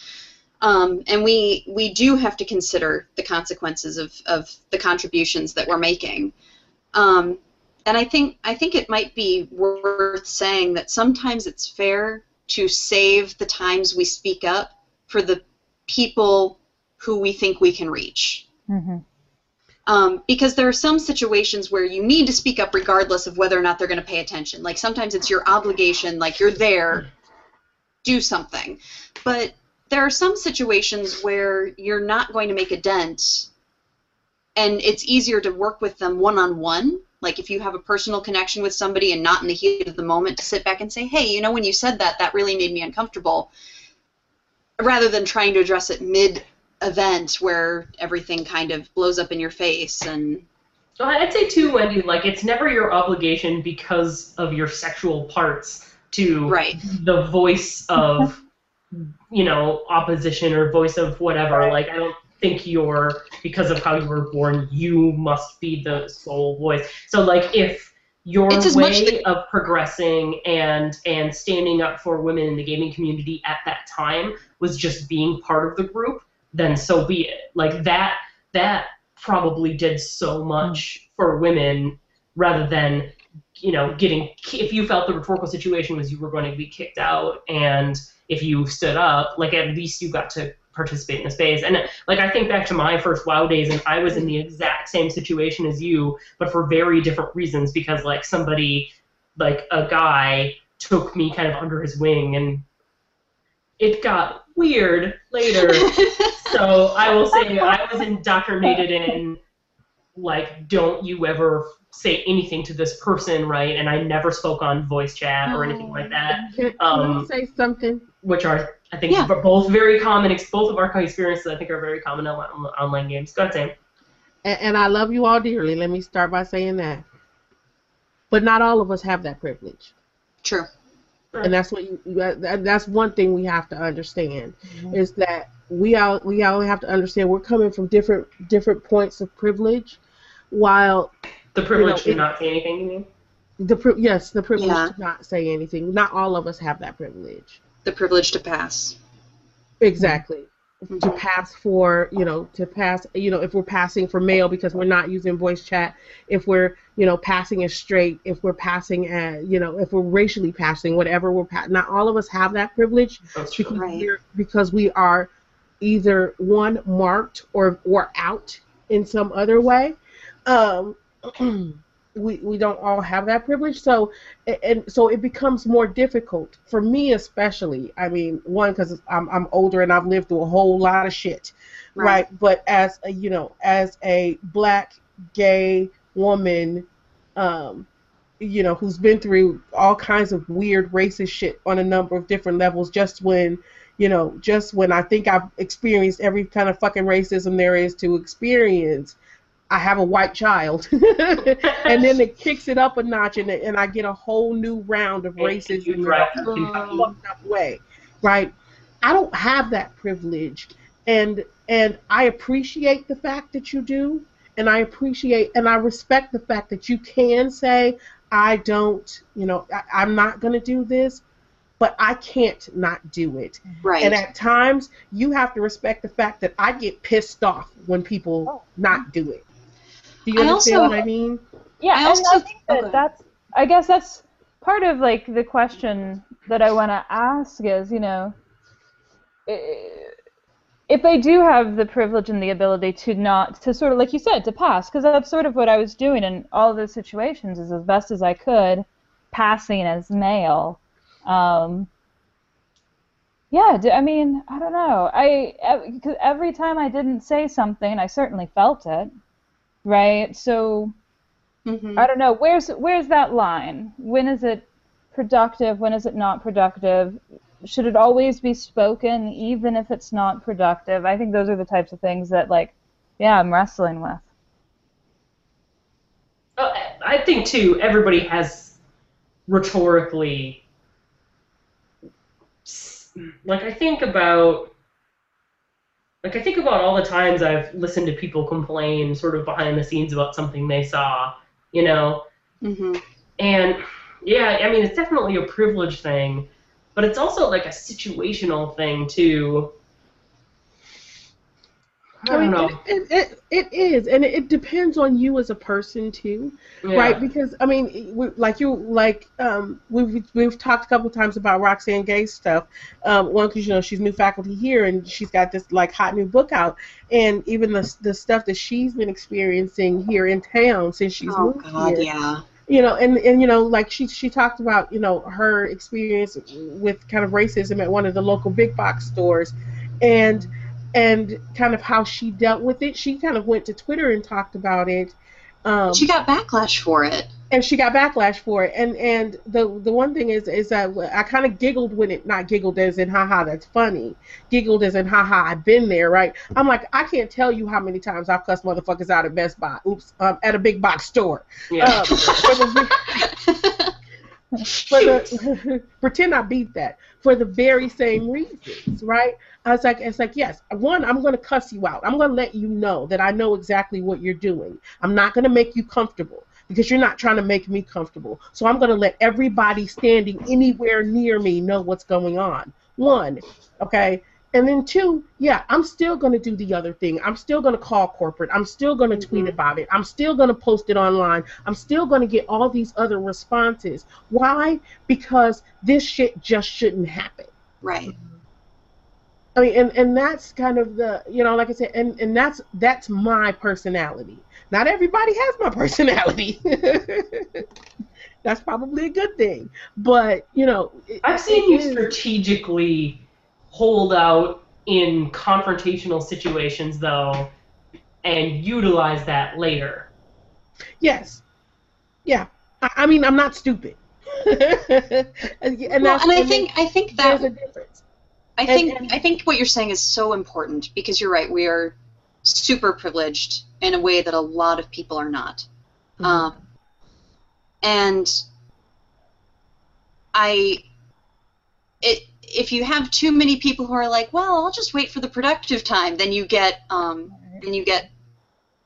Um, and we we do have to consider the consequences of, of the contributions that we're making. Um, and I think I think it might be worth saying that sometimes it's fair to save the times we speak up for the people who we think we can reach. hmm Um, because there are some situations where you need to speak up regardless of whether or not they're going to pay attention. Like sometimes it's your obligation, like you're there, do something. But there are some situations where you're not going to make a dent, and it's easier to work with them one on one. Like if you have a personal connection with somebody and not in the heat of the moment to sit back and say, hey, you know, when you said that, that really made me uncomfortable. rather than trying to address it mid event where everything kind of blows up in your face and I'd say too, Wendy, like it's never your obligation because of your sexual parts to right the voice of you know opposition or voice of whatever. Like I don't think you're because of how you were born, you must be the sole voice. So like if your It's as much way the- of progressing and and standing up for women in the gaming community at that time was just being part of the group, then so be it. Like that that probably did so much mm. for women rather than you know getting if you felt the rhetorical situation was you were going to be kicked out and if you stood up like at least you got to participate in the space. And like i think back to my first wow days and i was in the exact same situation as you but for very different reasons because like somebody like a guy took me kind of under his wing and it got weird later. So I will say I was indoctrinated in like don't you ever say anything to this person, right? And I never spoke on voice chat or anything like that, Can, can I Um, say something? which are I think Yeah. both very common. Both of our experiences I think are very common in on- online games. Go ahead, Sam. And, and I love you all dearly. Let me start by saying that. But not all of us have that privilege, true and that's what you. That, that's one thing we have to understand is that we all we all have to understand we're coming from different different points of privilege, while The privilege You know, to not say anything. You mean? the pri- yes the privilege Yeah. to not say anything. Not all of us have that privilege. the privilege to pass Exactly. Mm-hmm. To pass for, you know, to pass, you know, if we're passing for male because we're not using voice chat, if we're, you know, passing as straight, if we're passing as, you know, if we're racially passing, whatever we're pa- not all of us have that privilege That's because Right. we're because we are either one marked or or out in some other way. Um, we we don't all have that privilege, so and so it becomes more difficult for me, especially. I mean, one because I'm I'm older and I've lived through a whole lot of shit, Right. right? But as a you know, as a black gay woman, um, you know, who's been through all kinds of weird racist shit on a number of different levels, just when you know, just when I think I've experienced every kind of fucking racism there is to experience, I have a white child. and then it kicks it up a notch and, and I get a whole new round of racism you in drive a fucked up way. Right? I don't have that privilege. And and I appreciate the fact that you do and I appreciate and I respect the fact that you can say I don't, you know, I, I'm not going to do this, but I can't not do it. right And at times, you have to respect the fact that I get pissed off when people oh. not do it. Do you I understand also- what I mean? Yeah, I and also- I think that okay. that's. I guess that's part of like the question that I want to ask is, you know, if they do have the privilege and the ability to not to sort of like you said to pass, because that's sort of what I was doing in all of those situations is as best as I could, passing as male. Um, yeah, I mean, I don't know. I every time I didn't say something, I certainly felt it, right? So. Mhm. I don't know. Where's where's that line? When is it productive? When is it not productive? Should it always be spoken, even if it's not productive? I think those are the types of things that, like, yeah, I'm wrestling with. Uh, I think too. Everybody has rhetorically, like I think about, like I think about all the times I've listened to people complain, sort of behind the scenes about something they saw, you know, Mhm. and yeah, I mean it's definitely a privilege thing, but it's also like a situational thing too. I don't mean, know. It, it, it, it is, and it, it depends on you as a person too, Yeah. right? Because I mean, we, like you, like um, we've we've talked a couple times about Roxane Gay's stuff. Um, one, because you know she's new faculty here, and she's got this like hot new book out, and even the the stuff that she's been experiencing here in town since she's oh moved god here. yeah you know and and you know like she she talked about you know her experience with kind of racism at one of the local big box stores and and kind of how she dealt with it she kind of went to twitter and talked about it um she got backlash for it and she got backlash for it. And and the the one thing is is that I kind of giggled when it not giggled as in haha that's funny, giggled as in haha I've been there right. I'm like I can't tell you how many times I've cussed motherfuckers out at Best Buy. Oops, um, at a big box store. Yeah. Um, for the, the, pretend I beat that for the very same reasons, right? I was like, it's like, yes, one, I'm going to cuss you out. I'm going to let you know that I know exactly what you're doing. I'm not going to make you comfortable because you're not trying to make me comfortable. So I'm going to let everybody standing anywhere near me know what's going on. One, okay? And then two, yeah, I'm still going to do the other thing. I'm still going to call corporate. I'm still going to mm-hmm. tweet about it. I'm still going to post it online. I'm still going to get all these other responses. Why? Because this shit just shouldn't happen. Right. I mean, and, and that's kind of the, you know, like I said, and, and that's that's my personality. Not everybody has my personality. that's probably a good thing. But, you know, I've seen you strategically hold out in confrontational situations, though, and utilize that later. Yes. Yeah. I, I mean, I'm not stupid. and, and, well, and I think I think that there's a difference. I think and, and, I think what you're saying is so important because you're right. We are super privileged in a way that a lot of people are not. Mm-hmm. Um, and I, it if you have too many people who are like, well, I'll just wait for the productive time, then you get um, then you get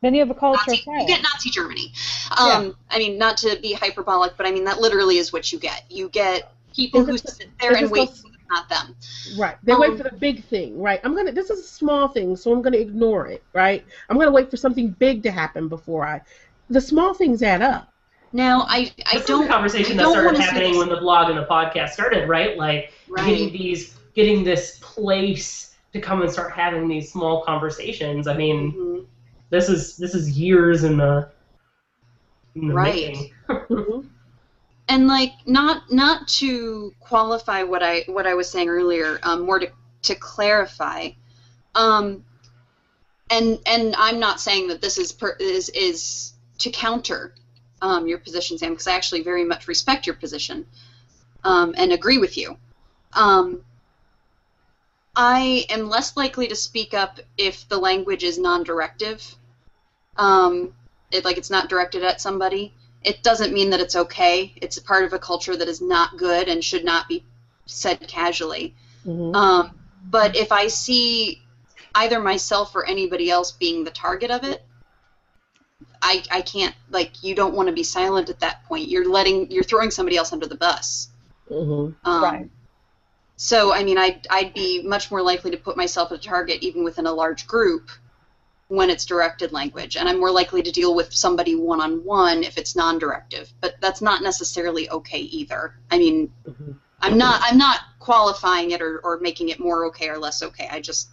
then you have a culture Nazi, You get Nazi Germany. Um, yeah. I mean, not to be hyperbolic, but I mean that literally is what you get. You get people who sit there and wait for not them. Right. They um, wait for the big thing, right? I'm gonna. This is a small thing, so I'm gonna ignore it, right? I'm gonna wait for something big to happen before I. The small things add up. Now, I I this don't. Is a conversation that started happening when the blog and the podcast started, right? Like right. getting these, getting this place to come and start having these small conversations. I mean, mm-hmm. this is this is years in the, in the right. making. Mm-hmm and like not not to qualify what I what I was saying earlier, um, more to to clarify, um, and and I'm not saying that this is per, is is to counter um, your position, Sam, because I actually very much respect your position um, and agree with you. Um, I am less likely to speak up if the language is non-directive, um, it, like it's not directed at somebody it doesn't mean that it's okay. It's a part of a culture that is not good and should not be said casually. Mm-hmm. Um, but if I see either myself or anybody else being the target of it, I, I can't like you don't want to be silent at that point. You're letting you're throwing somebody else under the bus. Mm-hmm. Um, right. So I mean, I'd I'd be much more likely to put myself at a target even within a large group when it's directed language, and I'm more likely to deal with somebody one on one if it's non-directive. But that's not necessarily okay either. I mean, mm-hmm. I'm not I'm not qualifying it or, or making it more okay or less okay. I just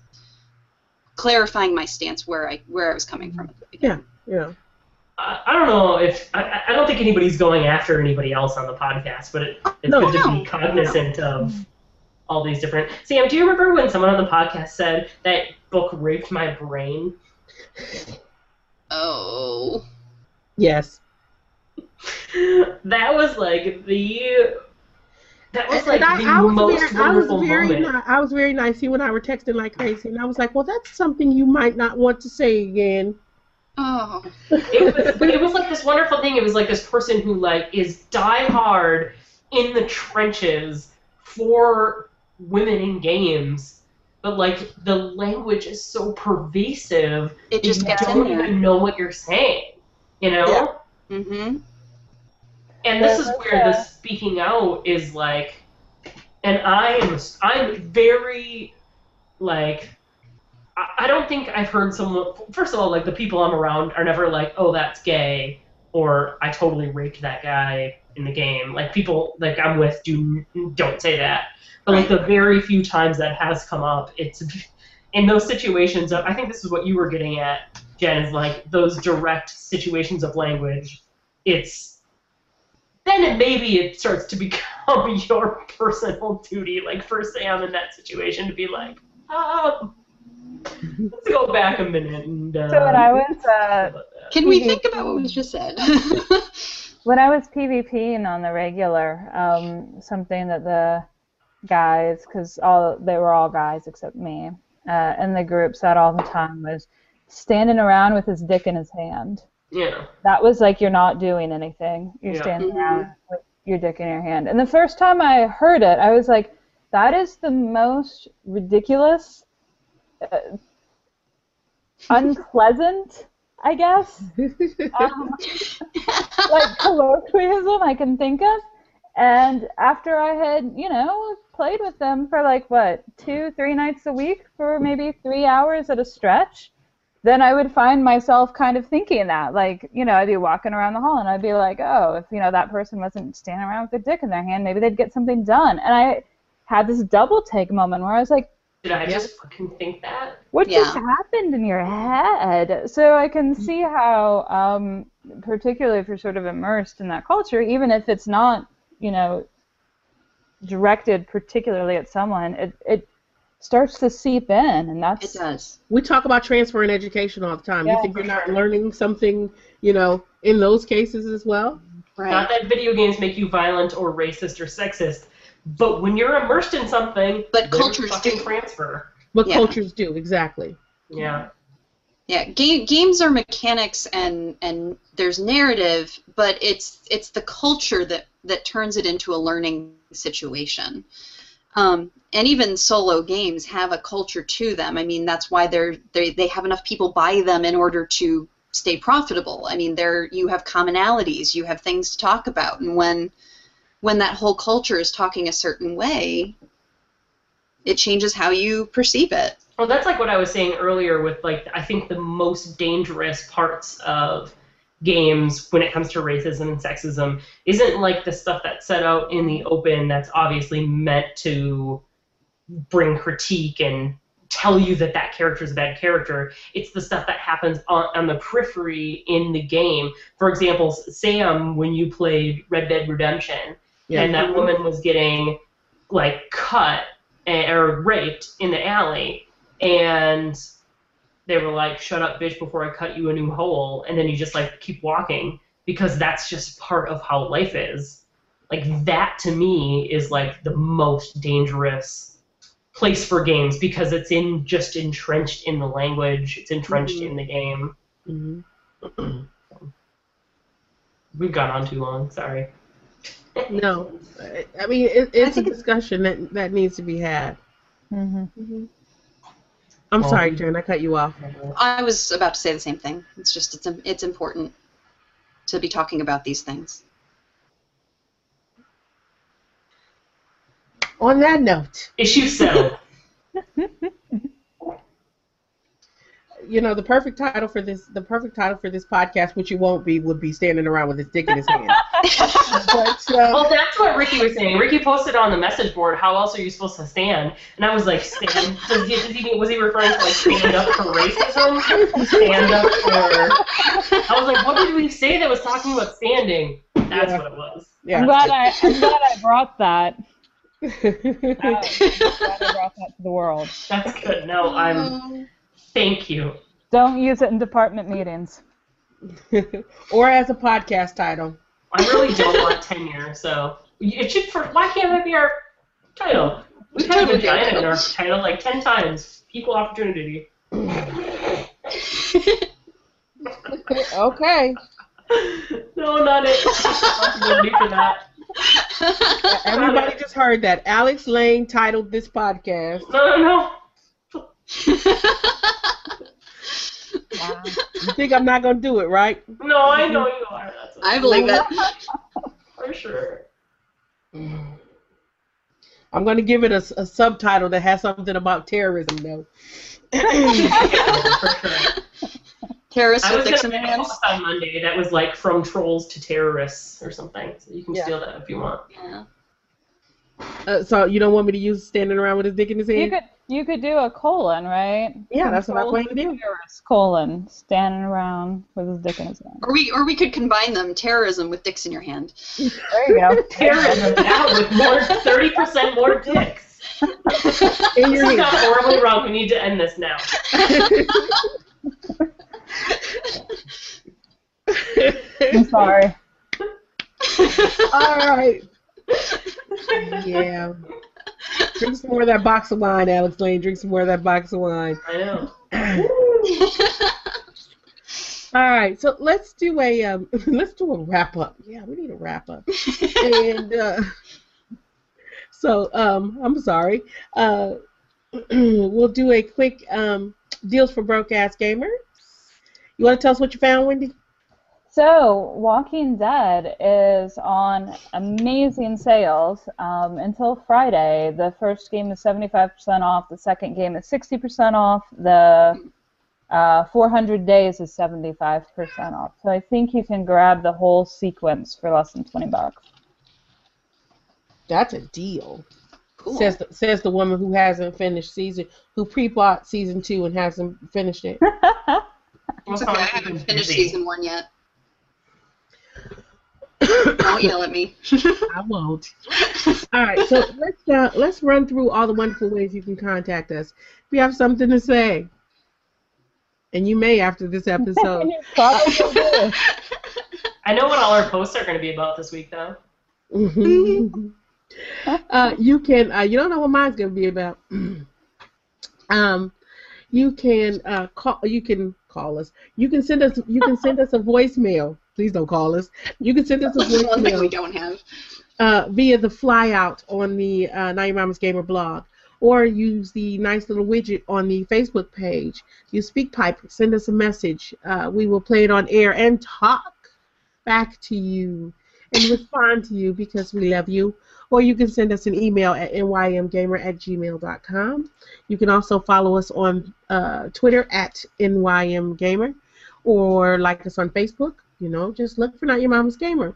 clarifying my stance where I where I was coming from at the beginning. Yeah, yeah. I, don't know if I, I don't think anybody's going after anybody else on the podcast, but it, it's no, good to be cognizant no. of all these different. Sam, do you remember when someone on the podcast said that book raped my brain? Oh. Yes. That was like the. That was like I, the I was most very, wonderful I was very moment. Ni- I was very nice. You and I were texting like crazy, and I was like, "Well, that's something you might not want to say again." Oh. it was, but it was like this wonderful thing. It was like this person who like is die hard in the trenches for women in games but like the language is so pervasive it just you don't even know what you're saying you know yeah. mm-hmm and this is where the speaking out is like and i am i'm very like I don't think I've heard someone. First of all, like the people I'm around are never like, "Oh, that's gay," or "I totally raped that guy in the game." Like people like I'm with do don't say that. But like the very few times that has come up, it's in those situations of I think this is what you were getting at, Jen, is like those direct situations of language. It's then it maybe it starts to become your personal duty, like for Sam in that situation, to be like, oh, let's go back a minute and. Uh, so when I was. Uh, Can we think about what was just said? when I was PvPing on the regular, um, something that the guys, because all they were all guys except me, uh, in the group said all the time was standing around with his dick in his hand. Yeah. That was like you're not doing anything. You're Yeah. standing Mhm. around with your dick in your hand. And the first time I heard it, I was like, that is the most ridiculous, uh, unpleasant, I guess, um, like colloquialism I can think of. And after I had, you know, played with them for like what, two, three nights a week for maybe three hours at a stretch, then I would find myself kind of thinking that. Like, you know, I'd be walking around the hall and I'd be like, oh, if, you know, that person wasn't standing around with a dick in their hand, maybe they'd get something done. And I had this double take moment where I was like, Did I Yeah. just fucking think that? what Yeah. just happened in your head? So I can see how, um, particularly if you're sort of immersed in that culture, even if it's not, you know, directed particularly at someone, it, it starts to seep in, and that's It does. we talk about transfer in education all the time. Yeah, you think for you're not sure. learning something, you know, in those cases as well? Right. Not that video games make you violent or racist or sexist, but when you're immersed in something, But cultures fucking do. transfer. What Yeah. cultures do exactly? Yeah. Yeah, game, games are mechanics and and there's narrative, but it's it's the culture that that turns it into a learning situation. Um, and even solo games have a culture to them. I mean, that's why they're they they have enough people buy them in order to stay profitable. I mean, there you have commonalities, you have things to talk about, and when when that whole culture is talking a certain way, it changes how you perceive it. Well, that's like what I was saying earlier with like I think the most dangerous parts of games when it comes to racism and sexism isn't like the stuff that's set out in the open that's obviously meant to bring critique and tell you that that character is a bad character. It's the stuff that happens on, on the periphery in the game. For example, Sam, when you played Red Dead Redemption, Yeah. and that woman was getting like cut eh, or raped in the alley, and they were like, "Shut up, bitch!" Before I cut you a new hole, and then you just like keep walking because that's just part of how life is. Like that to me is like the most dangerous place for games because it's in just entrenched in the language, it's entrenched Mhm. in the game. hmm We've gone on too long. Sorry. No, I- I mean it, it's a think it- discussion that that needs to be had. hmm I'm Well- sorry, Jen, I cut you off. I was about to say the same thing. It's just it's it's important to be talking about these things. On that note, Issue settled. you know the perfect title for this the perfect title for this podcast, which you won't be, would be standing around with his dick in his hand. but uh, Well, that's what Ricky was saying. Ricky posted on the message board, "How else are you supposed to stand?" And I was like, "Stand? Does he, does he, was he referring to like stand up for racism? Stand up for?" I was like, "What did we say that was talking about standing?" That's Yeah. what it was. yeah. I'm glad I I'm glad I brought that. I'm glad I brought that to the world. That's good. No, I'm. Thank you. Don't use it in department meetings. or as a podcast title. I really don't want tenure, so it should. For why can't that be our title? We've had Totally be our vagina in title. our title like ten times. Equal opportunity. Okay. no, not it. Responsibility for that. Everybody just heard that. Alex Lane titled this podcast. No, no, no. Wow. You think I'm not gonna do it, right? No, I know you are. That's what I believe it. for sure. I'm gonna give it a, a subtitle that has something about terrorism, though. for sure. Terrorists I with was dicks gonna in their make a hands. post on Monday that was like from trolls to terrorists or something. So you can Yeah. steal that if you want. Yeah. Uh, so you don't want me to use standing around with his dick in his hand? You hand? could you could do a colon, right? Yeah, that's what I Control plan to do. terrorist colon, standing around with his dick in his hand. Or we or we could combine them: terrorism with dicks in your hand. There you go. Terrorism now with more thirty percent more dicks. In This your has got horribly wrong. We need to end this now. I'm sorry. All right. Yeah. Drink some more of that box of wine, Alex Lane. Drink some more of that box of wine. I know. All right, so let's do a um, let's do a wrap up. Yeah, we need a wrap up. and uh, so um, I'm sorry. Uh, we'll do a quick um, deals for broke ass gamers. You want to tell us what you found, Wendy? So, Walking Dead is on amazing sales um, until Friday. The first game is 75% off, the second game is 60% off, the uh, 400 days is 75% off. So, I think you can grab the whole sequence for less than 20 bucks. That's a deal. Cool. Says the, says the woman who hasn't finished season, who pre-bought season two and hasn't finished it. It's okay, I haven't finished season one yet. Don't yell at me. I won't. All right, so let's uh, let's run through all the wonderful ways you can contact us. If you have something to say, and you may after this episode. You probably do. I know what all our posts are going to be about this week, though. uh, you can. Uh, you don't know what mine's gonna be about. um, you can uh, call. You can call us. You can send us. You can send us a voicemail. Please don't call us. You can send us a One thing we voicemail don't have. uh, via the flyout on the uh, Your Mama's Gamer blog, or use the nice little widget on the Facebook page. You SpeakPipe. Send us a message. Uh, we will play it on air and talk back to you and respond to you because we love you. Or you can send us an email at nymgamer at gmail.com. You can also follow us on uh, Twitter at nymgamer or like us on Facebook. You know, just look for Not Your Mama's Gamer.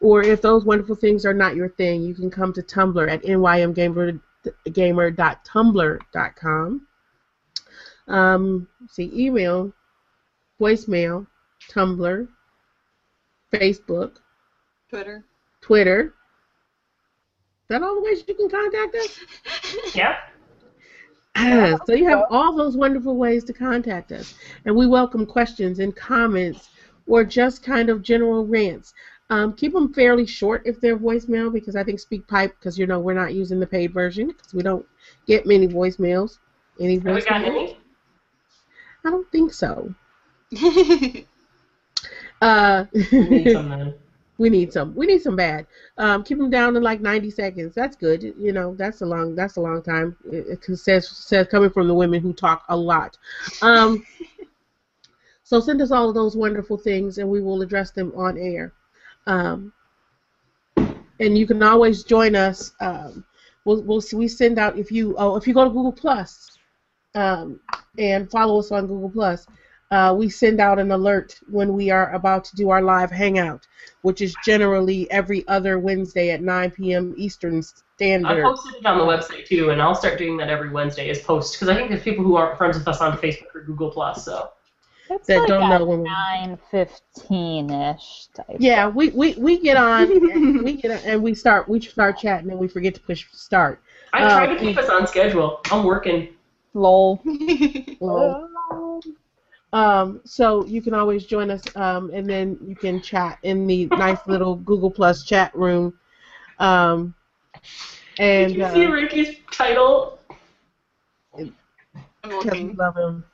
Or if those wonderful things are not your thing, you can come to Tumblr at nymgamer.tumblr.com. Um, see, email, voicemail, Tumblr, Facebook, Twitter. Twitter. Is that all the ways you can contact us? Yeah. so you have all those wonderful ways to contact us. And we welcome questions and comments or just kind of general rants. Um, keep them fairly short if they're voicemail because I think SpeakPipe, because you know we're not using the paid version because we don't get many voicemails. Any Have we got voicemails? any? I don't think so. Uh, We need some then. We need some. We need some bad. Um, keep them down to like 90 seconds. That's good. You know, that's a long. That's a long time. It, it says says coming from the women who talk a lot. Um, so send us all of those wonderful things, and we will address them on air. Um, and you can always join us. Um, we'll, we'll we send out if you oh if you go to Google Plus, um, and follow us on Google Plus. Uh, we send out an alert when we are about to do our live hangout, which is generally every other Wednesday at 9 p.m. Eastern Standard. I posted it on the website too, and I'll start doing that every Wednesday as post because I think there's people who aren't friends with us on Facebook or Google Plus. So It's That like don't know when we- 9.15ish type. Yeah, we, we, we get on and we get on, and we start we start chatting and we forget to push start. I Uh, try to keep us on schedule. I'm working. Lol. Well, um, so you can always join us, um, and then you can chat in the nice little Google Plus chat room. Um, and Did you see uh, Ricky's title? I'm because we looking. love him.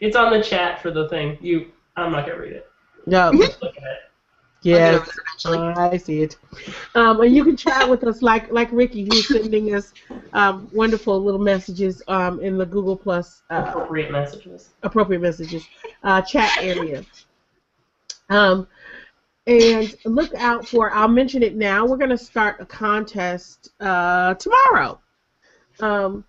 It's on the chat for the thing. You, I'm not gonna read it. No, Look at it. I'll yes. over there eventually. Uh, I see it. Um, and you can chat with us like like Ricky, who's sending us um, wonderful little messages um, in the Google Plus uh, Appropriate messages. appropriate messages uh, chat area. Um, and look out for. I'll mention it now. We're going to start a contest uh, tomorrow. Um,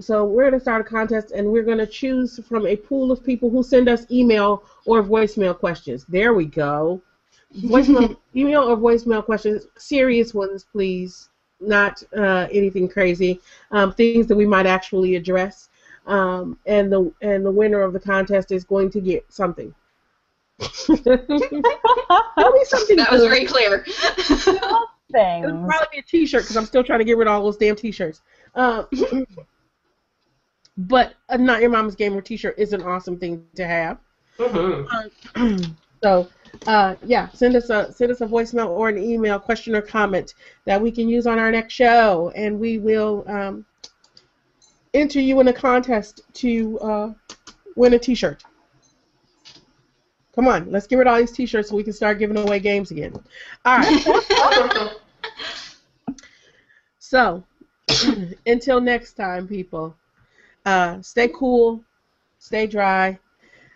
so we're going to start a contest, and we're going to choose from a pool of people who send us email or voicemail questions. There we go. Voicemail, email or voicemail questions, serious ones, please. Not uh, anything crazy. Um, things that we might actually address. Um, and the and the winner of the contest is going to get something. It'll be something That was good. very clear. It'll probably be a T-shirt because I'm still trying to get rid of all those damn T-shirts. Um, but a not your mama's gamer T-shirt is an awesome thing to have. Mm-hmm. So, uh, yeah, send us a send us a voicemail or an email, question or comment that we can use on our next show, and we will um, enter you in a contest to uh, win a T-shirt. Come on, let's get rid of all these T-shirts so we can start giving away games again. All right. so, until next time, people, uh, stay cool, stay dry,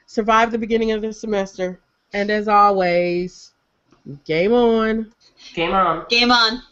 survive the beginning of the semester, and as always, game on. Game on. Game on.